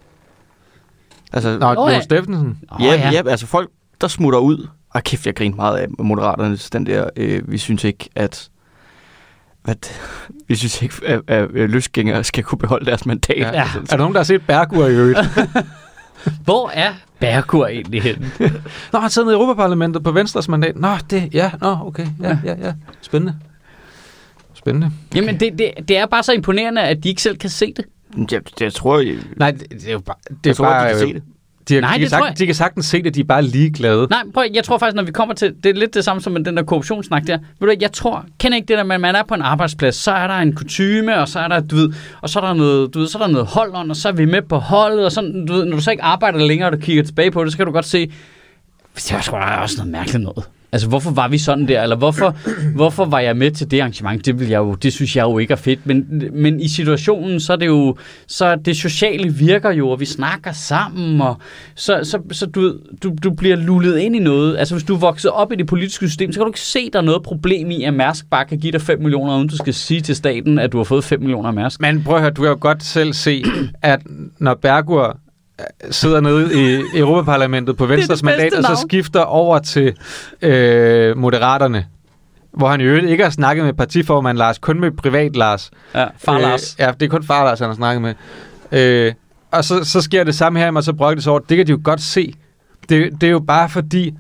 Altså, Nå, Nå, oh, ja. Steffensen. åh, ja, ja, altså folk, der smutter ud. Og kæft, jeg griner meget af Moderaternes, den der, øh, vi synes ikke, at hvad, vi synes ikke, at, at, at løsgængere skal kunne beholde deres mandat. Ja. Ja. Er der nogen, der har set Bergur i øvrigt? Hvor er Bergur egentlig henne? Nå, han sidder i Europaparlamentet på Venstres mandat. Nå, det, ja, nå, okay, ja, ja, ja. Spændende. Spændende. Jamen, det, det, det er bare så imponerende, at de ikke selv kan se det. Jeg, jeg tror, jeg, Nej, det, det er jo bare... Det jeg er tror, bare, de kan se det. De, Nej, de, kan sagtens, de kan sagtens se det, de er bare ligeglade. Nej, prøv, jeg tror faktisk, når vi kommer til, det er lidt det samme som med den der korruptionssnak der. Ved du, jeg tror, kender ikke det der at man er på en arbejdsplads, så er der en kutyme, og så er der, du ved, og så er der noget, du ved, så er der noget hold on, og så er vi med på holdet, og sådan, du ved, når du så ikke arbejder længere, og du kigger tilbage på det, så kan du godt se, det var sgu da også noget mærkeligt noget. Altså, hvorfor var vi sådan der? Eller hvorfor, hvorfor var jeg med til det arrangement? Det, vil jeg jo, det synes jeg jo ikke er fedt. Men, men i situationen, så er det jo, så det sociale virker jo, og vi snakker sammen, og så, så, så du, ved, du, du bliver lullet ind i noget. Altså, hvis du er vokset op i det politiske system, så kan du ikke se, der er noget problem i, at Mærsk bare kan give dig 5 millioner, uden du skal sige til staten, at du har fået 5 millioner af Mærsk. Men prøv at høre, du kan jo godt selv se, at når Bergur sidder nede i Europaparlamentet på Venstres det mandat, og så skifter over til øh, Moderaterne, hvor han i øvrigt ikke har snakket med partiformand Lars, kun med privat Lars. Ja, far Lars. Øh, ja, det er kun far Lars, han har snakket med. Øh, og så, så sker det samme her, og så brokker det sig over. Det kan de jo godt se. Det, det er jo bare fordi,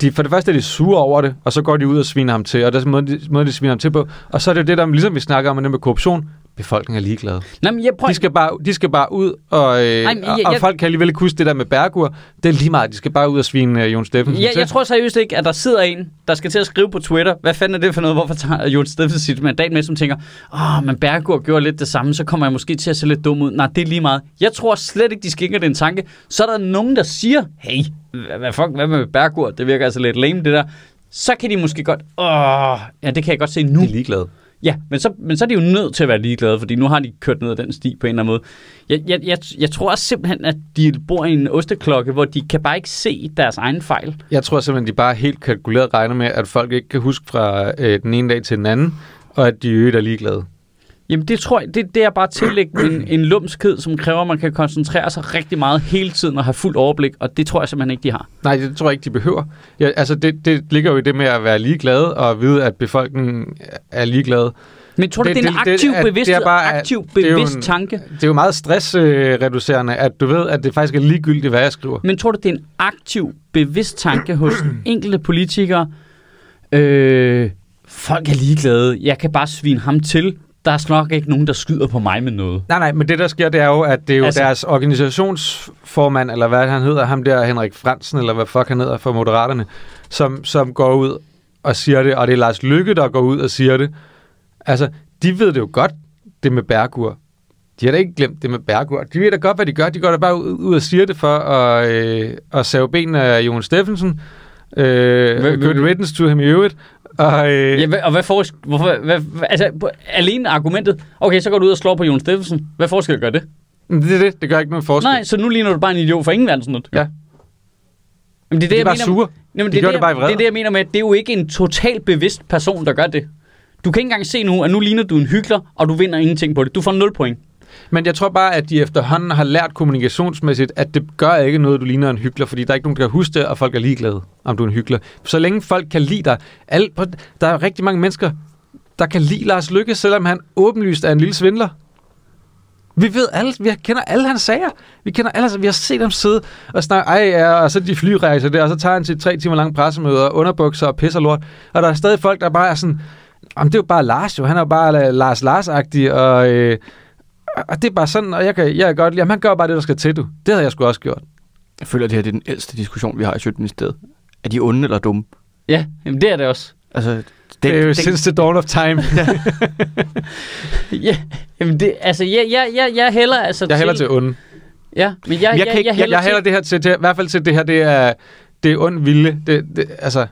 de, for det første er de sure over det, og så går de ud og sviner ham til, og der er måden, de, måden, de sviner ham til på. Og så er det jo det, der, ligesom vi snakker om det med korruption, befolkningen er ligeglade. Nej, men jeg prøver, De skal bare, de skal bare ud, og, øh, Ej, men jeg- og, folk kan alligevel ikke huske det der med Bergur. Det er lige meget, de skal bare ud og svine øh, Jon Steffensen jeg, jeg tror seriøst ikke, at der sidder en, der skal til at skrive på Twitter, hvad fanden er det for noget, hvorfor tager Jon Steffensen sit mandat med, som tænker, åh, men Bergur gjorde lidt det samme, så kommer jeg måske til at se lidt dum ud. Nej, det er lige meget. Jeg tror slet ikke, de skænker den tanke. Så er der nogen, der siger, hey, hvad, hvad, fuck, hvad med Bergur? Det virker altså lidt lame, det der. Så kan de måske godt, åh, ja, det kan jeg godt se nu. de er ligeglade. Ja, men så, men så er de jo nødt til at være ligeglade, fordi nu har de kørt ned ad den sti på en eller anden måde. Jeg, jeg, jeg, jeg tror også simpelthen, at de bor i en osteklokke, hvor de kan bare ikke se deres egen fejl. Jeg tror simpelthen, de bare helt kalkuleret regner med, at folk ikke kan huske fra øh, den ene dag til den anden, og at de øvrigt er ligeglade. Jamen det tror jeg, det, det er bare at tillægge en, en lumskhed, som kræver, at man kan koncentrere sig rigtig meget hele tiden og have fuld overblik, og det tror jeg simpelthen ikke, de har. Nej, det tror jeg ikke, de behøver. Ja, altså, det, det ligger jo i det med at være ligeglade og vide, at befolkningen er ligeglade. Men tror du, det, Det- det, er en det- aktiv, det er- bevidst, det er bare- aktiv det bevidst en- tanke? Det er jo meget stressreducerende, at du ved, at det faktisk er ligegyldigt, hvad jeg skriver. Men tror du, det er en aktiv, bevidst tanke hos enkelte politikere? Øh, folk er ligeglade. Jeg kan bare svine ham til. Der er nok ikke nogen, der skyder på mig med noget. Nej, nej, men det der sker, det er jo, at det er jo Altså- deres organisationsformand, eller hvad han hedder, ham der Henrik Fransen, eller hvad fuck han hedder for Moderaterne, som, som går ud og siger det, og det er Lars Lykke, der går ud og siger det. Altså, de ved det jo godt, det med Bergur. De har da ikke glemt det med Bergur. De ved da godt, hvad de gør. De går da bare ud, og siger det for at, øh, at save benene af Jon Steffensen. Øh, good riddance to him i øvrigt. Og, øh, Ja, hvad, og hvad for, hvorfor, hvad, altså, alene argumentet, okay, så går du ud og slår på Jon Steffensen. Hvad forskel gør det? det er det. Det gør ikke nogen forskel. Nej, så nu ligner du bare en idiot for ingen verden sådan noget. Ja. Jamen, det er det, de jeg bare mener, sure. Jamen, De det, er det bare i vrede. det er det, jeg mener med, at det er jo ikke en totalt bevidst person, der gør det. Du kan ikke engang se nu, at nu ligner du en hyggelig, og du vinder ingenting på det. Du får 0 point. Men jeg tror bare, at de efterhånden har lært kommunikationsmæssigt, at det gør ikke noget, du ligner en hyggelig, fordi der er ikke nogen, der kan huske det, og folk er ligeglade, om du er en hyggelig. Så længe folk kan lide dig, alle, der er rigtig mange mennesker, der kan lide Lars Lykke, selvom han åbenlyst er en lille svindler. Vi ved alle, vi kender alle hans sager. Vi kender alle, vi har set ham sidde og snakke, ej, ja, og så de flyrejser der, og så tager han til tre timer lang pressemøder, underbukser og pisser lort. Og der er stadig folk, der bare er sådan, Jamen, det er jo bare Lars jo, han er jo bare Lars Lars-agtig, og, øh, og det er bare sådan, og jeg kan, jeg kan godt lide, han gør bare det, der skal til, du. Det havde jeg sgu også gjort. Jeg føler, at det her det er den ældste diskussion, vi har i Sjøtministeriet. Er de onde eller dumme? Ja, jamen, det er det også. Altså, det, Det er jo det, since the dawn of time. Ja, jamen det, altså, jeg, jeg, jeg, jeg hælder altså Jeg hælder til onde. Ja, men jeg, Jeg jeg, kan jeg, Jeg, hælder jeg hælder til... det her til, til, i hvert fald til det her, det er, det er ond vilje. Det, det, altså,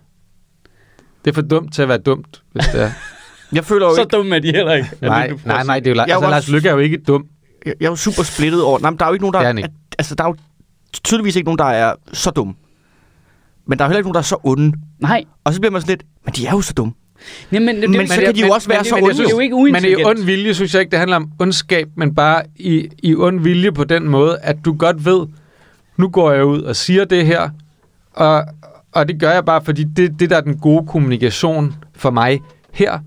det er for dumt til at være dumt, hvis det er. jeg føler jo Så ikke... dumme er de heller ikke. nej, nej, nej, det er jo, Jeg altså, jo Lars Lykke er jo ikke dum. Jeg, jeg er jo super splittet over... Nej, men der er jo ikke nogen, der... Er ikke. altså, der er jo tydeligvis ikke nogen, der er så dumme. Men der er jo heller ikke nogen, der er så onde. Nej, Og så bliver man sådan lidt... Men de er jo så dumme. men, men, det, Men så kan de jo også være så jeg onde. synes- Det er jo ikke Men i ond vilje, synes jeg ikke, det handler om ondskab, men bare i, i ond vilje på den måde, at du godt ved, nu går jeg ud og siger det her, og, og det gør jeg bare, fordi det, det der er den gode kommunikation for mig her,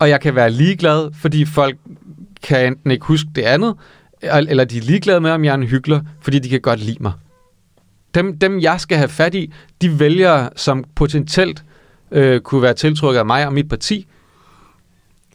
og jeg kan være ligeglad, fordi folk kan enten ikke huske det andet, eller de er ligeglade med, om jeg er en hyggelig, fordi de kan godt lide mig. Dem, dem jeg skal have fat i, de vælgere, som potentielt øh, kunne være tiltrukket af mig og mit parti,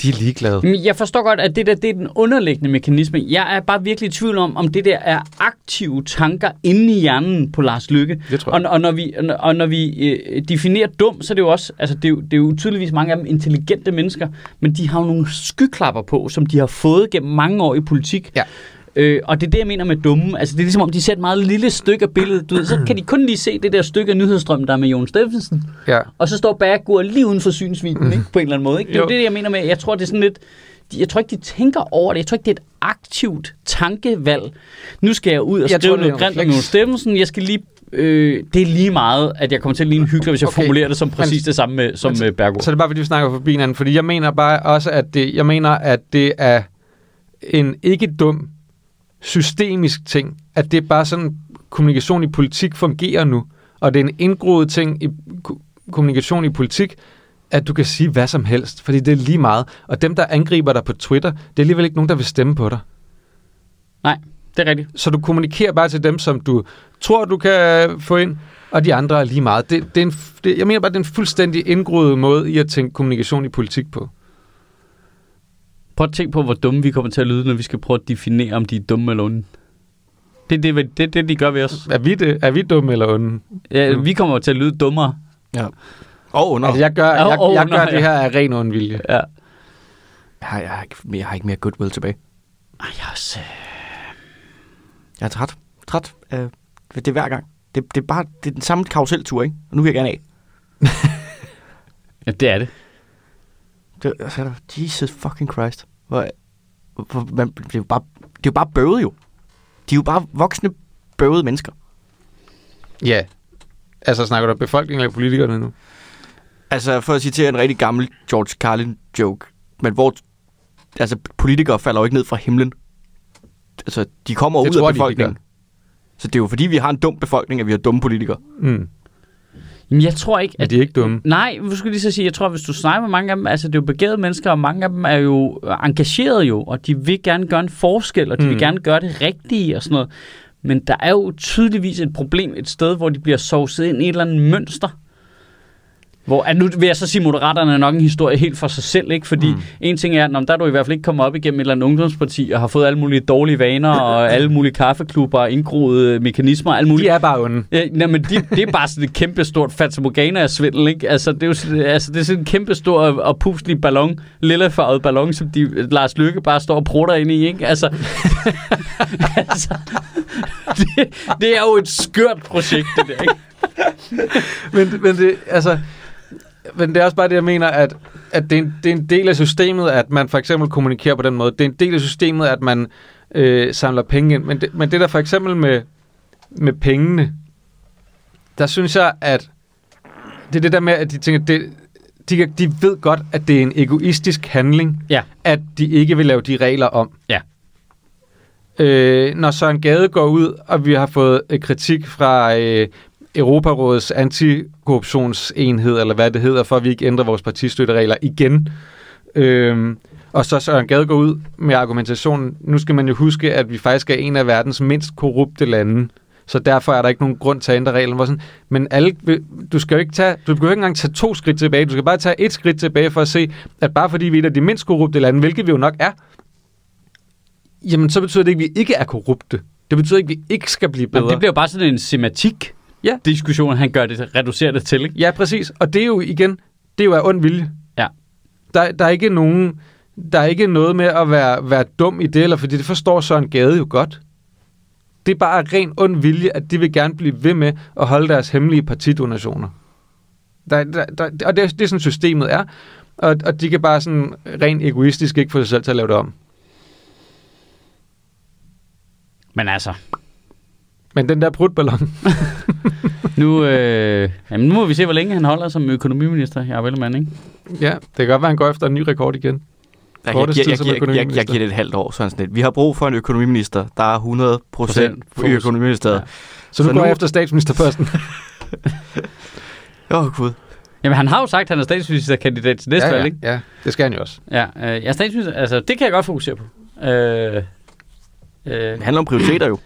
de er ligeglade. Jeg forstår godt, at det der det er den underliggende mekanisme. Jeg er bare virkelig i tvivl om, om det der er aktive tanker inde i hjernen på Lars Lykke. Det tror jeg. Og, og når vi, og når vi øh, definerer dum, så er det jo også, altså det er jo, det er jo tydeligvis mange af dem intelligente mennesker, men de har jo nogle skyklapper på, som de har fået gennem mange år i politik. Ja. Øh, og det er det, jeg mener med dumme. Altså, det er ligesom om, de ser et meget lille stykke af billedet. Du ved, så kan de kun lige se det der stykke af nyhedsstrømmen, der er med Jon Steffensen. Ja. Og så står Bergur lige uden for synsvinden, ikke? På en eller anden måde, ikke? Det er jo det, jeg mener med, jeg tror, det er sådan lidt... Jeg tror ikke, de tænker over det. Jeg tror ikke, det er et aktivt tankevalg. Nu skal jeg ud og Jeg skrive tror, er noget grimt om. Jon Steffensen. Jeg skal lige... Øh, det er lige meget, at jeg kommer til at ligne hyggelig, hvis jeg Okay. formulerer det som præcis det samme med, som Men- Bergur. Så er det bare, fordi vi snakker forbi hinanden, fordi jeg mener bare også, at det, jeg mener, at det er en ikke dum systemisk ting, at det er bare sådan, kommunikation i politik fungerer nu, og det er en indgroet ting i ko- kommunikation i politik, at du kan sige hvad som helst, fordi det er lige meget. Og dem, der angriber dig på Twitter, det er alligevel ikke nogen, der vil stemme på dig. Nej, det er rigtigt. Så du kommunikerer bare til dem, som du tror, du kan få ind, og de andre er lige meget. Det, det er en, det, jeg mener bare, det er en fuldstændig indgroet måde i at tænke kommunikation i politik på. Prøv at tænke på, hvor dumme vi kommer til at lyde, når vi skal prøve at definere, om de er dumme eller onde. Det er det, det, det, de gør ved os. Er vi, det? Er vi dumme eller onde? Ja, Mm. vi kommer til at lyde dummere. Ja. Og under. Altså, jeg gør, Åh, jeg, jeg nå, gør det her af ren ond vilje. Ja. Jeg, har, jeg, har ikke, mere- jeg har ikke mere goodwill tilbage. Ej, jeg er også... Jeg er træt. Træt af det er hver gang. Det, det er bare det er den samme karuseltur, ikke? Og nu vil jeg gerne af. Ja, det er det. Det, så der, Jesus fucking Christ. Hvor, hvor, man, det, er jo bare, det er jo bare bøvet jo. De er jo bare voksne, bøvede mennesker. Ja. Altså, snakker du om befolkningen eller politikerne nu? Altså, for at citere en rigtig gammel George Carlin joke, men hvor altså, politikere falder jo ikke ned fra himlen. Altså, de kommer Det ud af de, de befolkningen. gør. så det er jo fordi, vi har en dum befolkning, at vi har dumme politikere. Mm. Men jeg tror ikke, Er at... de ikke dumme? Nej, nu skulle lige så sige, jeg tror, hvis du snakker med mange af dem, altså det er jo begavede mennesker, og mange af dem er jo engageret jo, og de vil gerne gøre en forskel, og de mm. vil Mm. gerne gøre det rigtige og sådan noget. Men der er jo tydeligvis et problem et sted, hvor de bliver sovset ind i et eller andet mønster. Hvor, at nu vil jeg så sige, at Moderaterne er nok en historie helt for sig selv, ikke? Fordi mm. en ting er, at der er du i hvert fald ikke kommet op igennem et eller andet ungdomsparti og har fået alle mulige dårlige vaner og alle mulige kaffeklubber og indgroede mekanismer og alle mulige De er bare onde. Ja, nej, men de, det er bare sådan et kæmpe stort fatamorgana af svindel, ikke? Altså, det er jo sådan, altså, det er sådan en kæmpe stor og, og puslig ballon, lillefarvet ballon, som de, Lars Lykke bare står og prutter ind i, ikke? Altså, altså det, det er jo et skørt projekt, det der, ikke? men, men, det, altså, men det er også bare det, jeg mener, at, at det, er en, det er en del af systemet, at man for eksempel kommunikerer på den måde. Det er en del af systemet, at man øh, samler penge ind. Men det, men det der for eksempel med, med pengene, der synes jeg, at det er det der med, at de tænker, det, de, de ved godt, at det er en egoistisk handling, Ja. at de ikke vil lave de regler om. Ja. Øh, når Søren Gade går ud, og vi har fået øh, kritik fra øh, Europarådets antikorruptionsenhed, eller hvad det hedder, for at vi ikke ændrer vores partistøtteregler igen. Øh, og så Søren Gade går ud med argumentationen, nu skal man jo huske, at vi faktisk er en af verdens mindst korrupte lande, så derfor er der ikke nogen grund til at ændre reglerne. Hvor Sådan, men alle, du skal jo ikke tage, du jo ikke engang tage to skridt tilbage, du skal bare tage et skridt tilbage for at se, at bare fordi vi er et af de mindst korrupte lande, hvilket vi jo nok er, jamen så betyder det ikke, at vi ikke er korrupte. Det betyder ikke, at vi ikke skal blive bedre. Men det bliver jo bare sådan en sematik Ja. diskussion, han gør det, reducerer det til, ikke? Ja, præcis. Og det er jo igen, det er jo af ond vilje. Ja. Der, der er ikke nogen, der er ikke noget med at være, være dum i det, eller fordi det forstår Søren Gade jo godt. Det er bare ren ond vilje, at de vil gerne blive ved med at holde deres hemmelige partidonationer. Der, der, der, og det, er- det er sådan systemet er. Og, og de kan bare sådan rent egoistisk ikke få sig selv til at lave det om. Men altså, Men den der brudballon, nu, øh, jamen, nu må vi se, hvor længe han holder som økonomiminister, Jacob Ellemann, ikke? ja, det kan godt være, at han går efter en ny rekord igen. Jeg, jeg, jeg, jeg, som jeg, jeg, jeg, økonomiminister. jeg giver det et halvt år, så han sådan lidt. Vi har brug for en økonomiminister, der er 100 procent fokus. økonomiministeriet. Ja. Så nu Så går jeg nu- efter statsministerposten. Åh, oh, gud. Jamen, han har jo sagt, at han er statsministerkandidat til næste ja, valg, ja, ikke? ja, det skal han jo også. Ja, øh, jeg er statsminister, altså, det kan jeg godt fokusere på. Øh, øh, Det handler om prioriteter jo.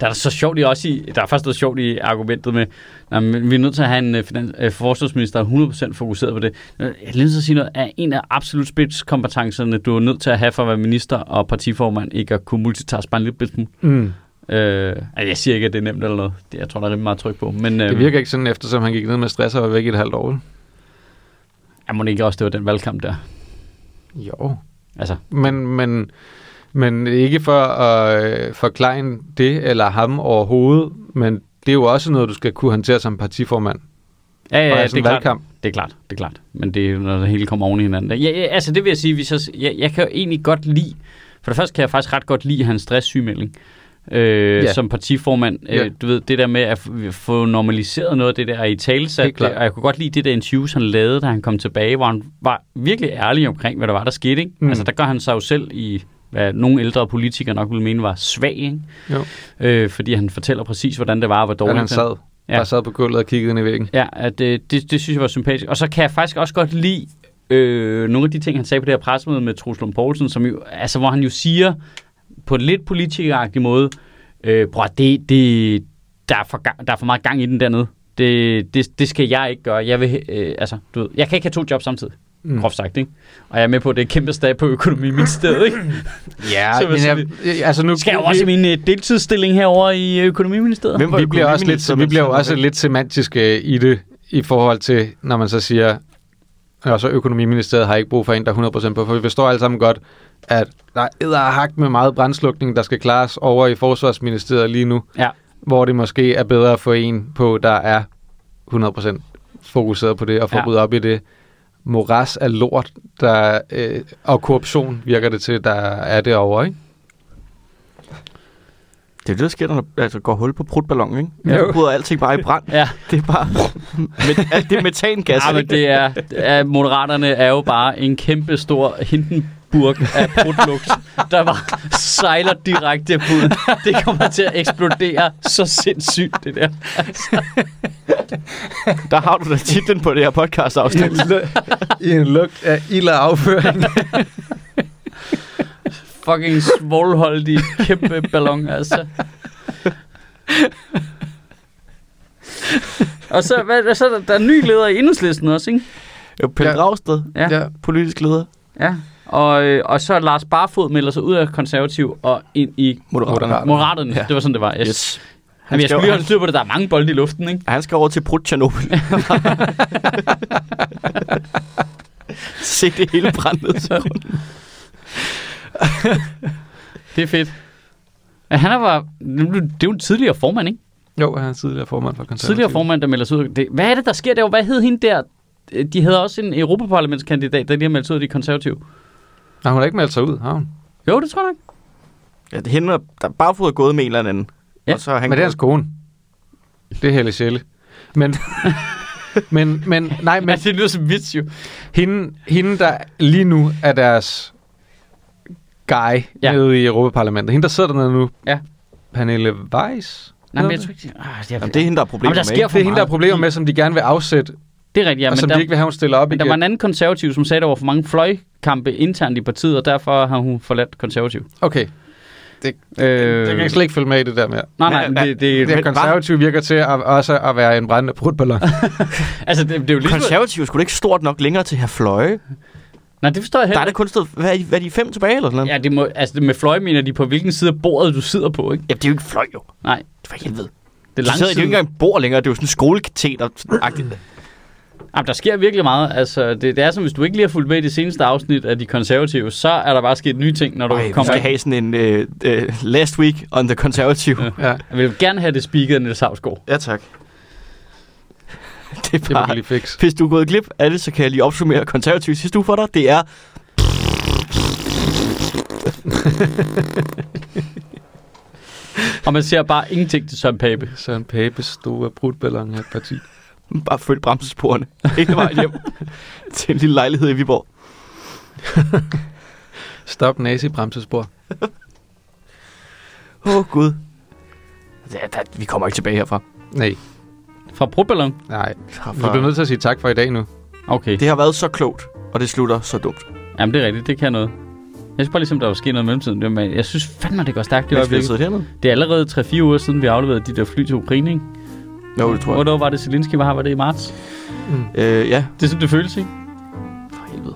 Der er så sjovt i også i, der er faktisk noget sjovt i argumentet med, men vi er nødt til at have en uh, finans, uh, forsvarsminister, der er 100% fokuseret på det. Øh, Jeg er lige til at sige noget, er en af absolut spidskompetencerne, du er nødt til at have for at være minister og partiformand, ikke at kunne multitaske bare en lille smule. Mm. Øh, altså, jeg siger ikke, at det er nemt eller noget. Det, jeg tror, der er rimelig meget tryk på. Men øh, Det virker ikke sådan, eftersom han gik ned med stress og var væk i et halvt år. jeg må ikke også, det var den valgkamp der. Jo. Altså, Men, men Men ikke for at øh, forklare det eller ham overhovedet, men det er jo også noget, du skal kunne håndtere som partiformand. Ja, ja, ja det er klart. Det er klart, det er klart. Men det er jo, når det hele kommer oven i hinanden. Ja, ja, altså det vil jeg sige, hvis jeg, jeg, jeg kan jo egentlig godt lide, for det første kan jeg faktisk ret godt lide hans stresssygemelding. Øh, Ja. som partiformand, Ja. øh, du ved, det der med at få normaliseret noget af det der i talesat, klart. og jeg kunne godt lide det der interviews, han lavede, da han kom tilbage, hvor han var virkelig ærlig omkring, hvad der var, der skete. Ikke? Mm. Altså der gør han sig jo selv i, hvad nogle ældre politikere nok ville mene var svag, ikke? Jo. Øh, fordi han fortæller præcis, hvordan det var, og hvor dårligt han sad, Ja. bare sad på gulvet og kiggede ind i væggen. Ja, at det, det, det synes jeg var sympatisk. Og så kan jeg faktisk også godt lide øh, nogle af de ting, han sagde på det her pressemøde med Troels Lund Poulsen, som jo, altså, hvor han jo siger på en lidt politikeragtig måde, øh, bror, det, det, der, er for, der er for meget gang i den dernede. Det, det, det skal jeg ikke gøre. Jeg, vil, øh, altså, du ved, jeg kan ikke have to jobs samtidig, Mm. groft sagt. Ikke? Og jeg er med på, at det er kæmpe stat på økonomi i mit sted. Ikke? Ja, Så men jeg jeg, altså nu, Skal jeg jo også i min øh, deltidsstilling herovre i øh, økonomiministeriet? Var vi bliver også lidt, vi bliver jo også lidt semantiske i det, i forhold til, når man så siger, og så økonomiministeriet har ikke brug for en, der er 100% på, for vi forstår alle sammen godt, at der er hakt med meget brandslukning, der skal klares over i forsvarsministeriet lige nu, Ja. hvor det måske er bedre at få en på, der er 100% fokuseret på det, og få Ja. ryddet op i det moras af lort, der, øh, og korruption virker det til, der er derovre, ikke? Det er det, der sker, når der altså, går hul på prutballonen, ikke? Jo. Ja. bryder alting bare i brand. Ja. Det er bare... Med, alt det er metangas. Ja, men det er, det er, Moderaterne er jo bare en kæmpe stor Hindenburg af brudlugt, der bare sejler direkte ud. Det kommer til at eksplodere så sindssygt, det der. Der har du da titlen på det her podcast afsnit. I en lugt af ild og afføring. Fucking svovlholdig kæmpe ballon, altså. Og så, hvad, så er der, der er en ny leder i enhedslisten også, ikke? Jo, Pelle Ja. Dragsted, ja. politisk leder. ja. Og, øh, og så Lars Barfod melder sig ud af konservativ og ind i Moderaterne. Moderaterne. Ja. Det var sådan, det var. Yes. Yes. Jamen, jeg skal skulle lige jo- holde styr på det. Der er mange bolde i luften, ikke? Han skal over til Prut Tjernobyl. Se det hele brænde ned til grunden. Det er fedt. Ja, han er bare... Det er jo en tidligere formand, ikke? Jo, han er tidligere formand for konservative. Tidligere formand, der melder sig ud. Det, hvad er det, der sker der? Hvad hed hende der? De havde også en europaparlamentskandidat, der lige har meldt sig ud af de konservative. Nej, hun har ikke meldt sig ud, har hun? Jo, det tror jeg nok. Ja, det er hende, der bare fået gået med en eller anden. Ja. Og så er han Men det er hans kone. Det er Helle Sjælle. Men, men, men, nej, men Men det lyder som vits, jo. hende, hende, der lige nu er deres guy Ja. nede i Europaparlamentet. Hende, der sidder dernede nu. Ja. Pernille Weiss. Nej, men jeg tror ikke... Ah, det, er, Jamen, det er hende, der er problemer Jamen, der med. sker for Det er hende, der er problemer med, som de gerne vil afsætte, det er rigtigt, ja. og Men som der, de ikke vil have, hun stiller op men der igen. var en anden konservativ, som sagde, at der var for mange fløjkampe internt i partiet, og derfor har hun forladt konservativ. Okay, Øh, jeg kan slet ikke følge med i det der mere. Nej, nej, Men- det, det, Det Men konservative virker til at, også at være en brændende brudballon. altså, det, det er jo ligesom... Konservativ skulle ikke stort nok længere til at have fløje. Nej, det forstår jeg Der heller er der kun stået, hvad er, de, hvad er de fem tilbage eller sådan noget? Ja, det må, altså det med fløj mener de på hvilken side af bordet, du sidder på, ikke? Ja, det er jo ikke fløj jo. Nej, For helvede. det er Det, lang sidder, det er jo ikke engang bord længere, det er jo sådan en skolekateter-agtigt. Jamen, der sker virkelig meget. Altså, det, det er som, hvis du ikke lige har fulgt med i det seneste afsnit af De Konservative, så er der bare sket nye ting, når du Ej, vi kommer skal ind. have sådan en uh, uh, last week on the conservative. Ja. ja, Jeg vil gerne have det speaket af Niels Havsgaard. Ja, tak. Det er det bare, vi lige fikse. hvis du er gået glip af det, så kan jeg lige opsummere konservativ sidste uge for dig. Det er, Og man ser bare ingenting til Søren Pape. Søren Papes store brudballon af parti. Bare følg bremsesporene hele vejen hjem til en lille lejlighed i Viborg. Stop nazi-bremsespor. Åh, oh, Gud. Ja, der, vi kommer ikke tilbage herfra. Nej, Fra Broballon. nej. Vi herfra. bliver nødt til at sige tak for i dag nu. Okay. Det har været så klogt, og det slutter så dumt. Jamen, det er rigtigt. Det kan noget. Jeg synes bare ligesom, der var sket noget i mellemtiden. Med- jeg synes fandme, det går stærkt i Det er vi øjeblikket. Det er allerede 3-4 uger siden, vi afleverede de der fly til Ukraine, ikke? Jo, det tror jeg. Hvornår var det, Zelensky var her? Var det i marts? Øh, ja, Det er sådan, det føles, ikke? for helvede.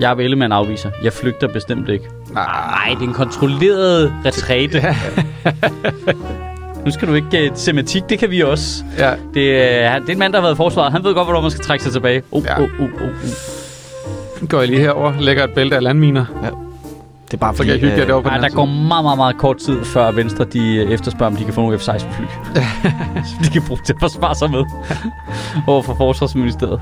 Jeg Ellemann afviser. Jeg flygter bestemt ikke. Nej, det er en kontrolleret retræte. nu skal du ikke uh, semantik, det kan vi også. ja. Det, er- han- det er en mand, der har været i forsvaret. Han ved godt, hvornår man skal trække sig tilbage. Oh, Ja. oh, oh, oh, oh. Går jeg lige herover, lægger et bælte af landminer. Det er bare Så fordi, kan jeg hygge jer øh, derovre på den der går meget, meget, meget kort tid, før Venstre de øh, efterspørger, om de kan få nogle F-16-fly. Som de kan bruge til at forsvare sig med over for Forsvarsministeriet.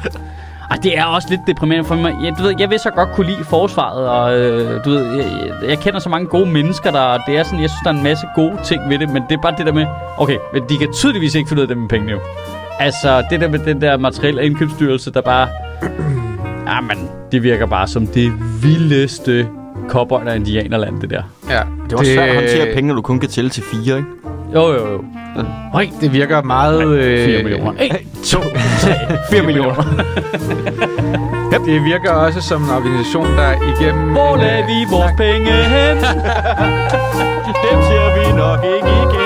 Og det er også lidt deprimerende for mig. Jeg, du ved, jeg vil så godt kunne lide forsvaret, og øh, du ved, jeg, jeg, kender så mange gode mennesker der, det er sådan, jeg synes, der er en masse gode ting ved det, men det er bare det der med, okay, men de kan tydeligvis ikke finde ud af det med pengene jo. Altså, det der med den der materielle indkøbsstyrelse, der bare... Jamen, det virker bare som det vildeste cowboy- og indianerland, det der. Ja. Det er også svært at håndtere penge, når du kun kan tælle til fire, ikke? Jo, jo, jo. Høj, det virker meget... Øh, 4 millioner. 1, 2, 3, 4 millioner. Det virker også som en organisation, der igennem... Hvor lader vi vores penge hen? Dem ser vi nok ikke igen.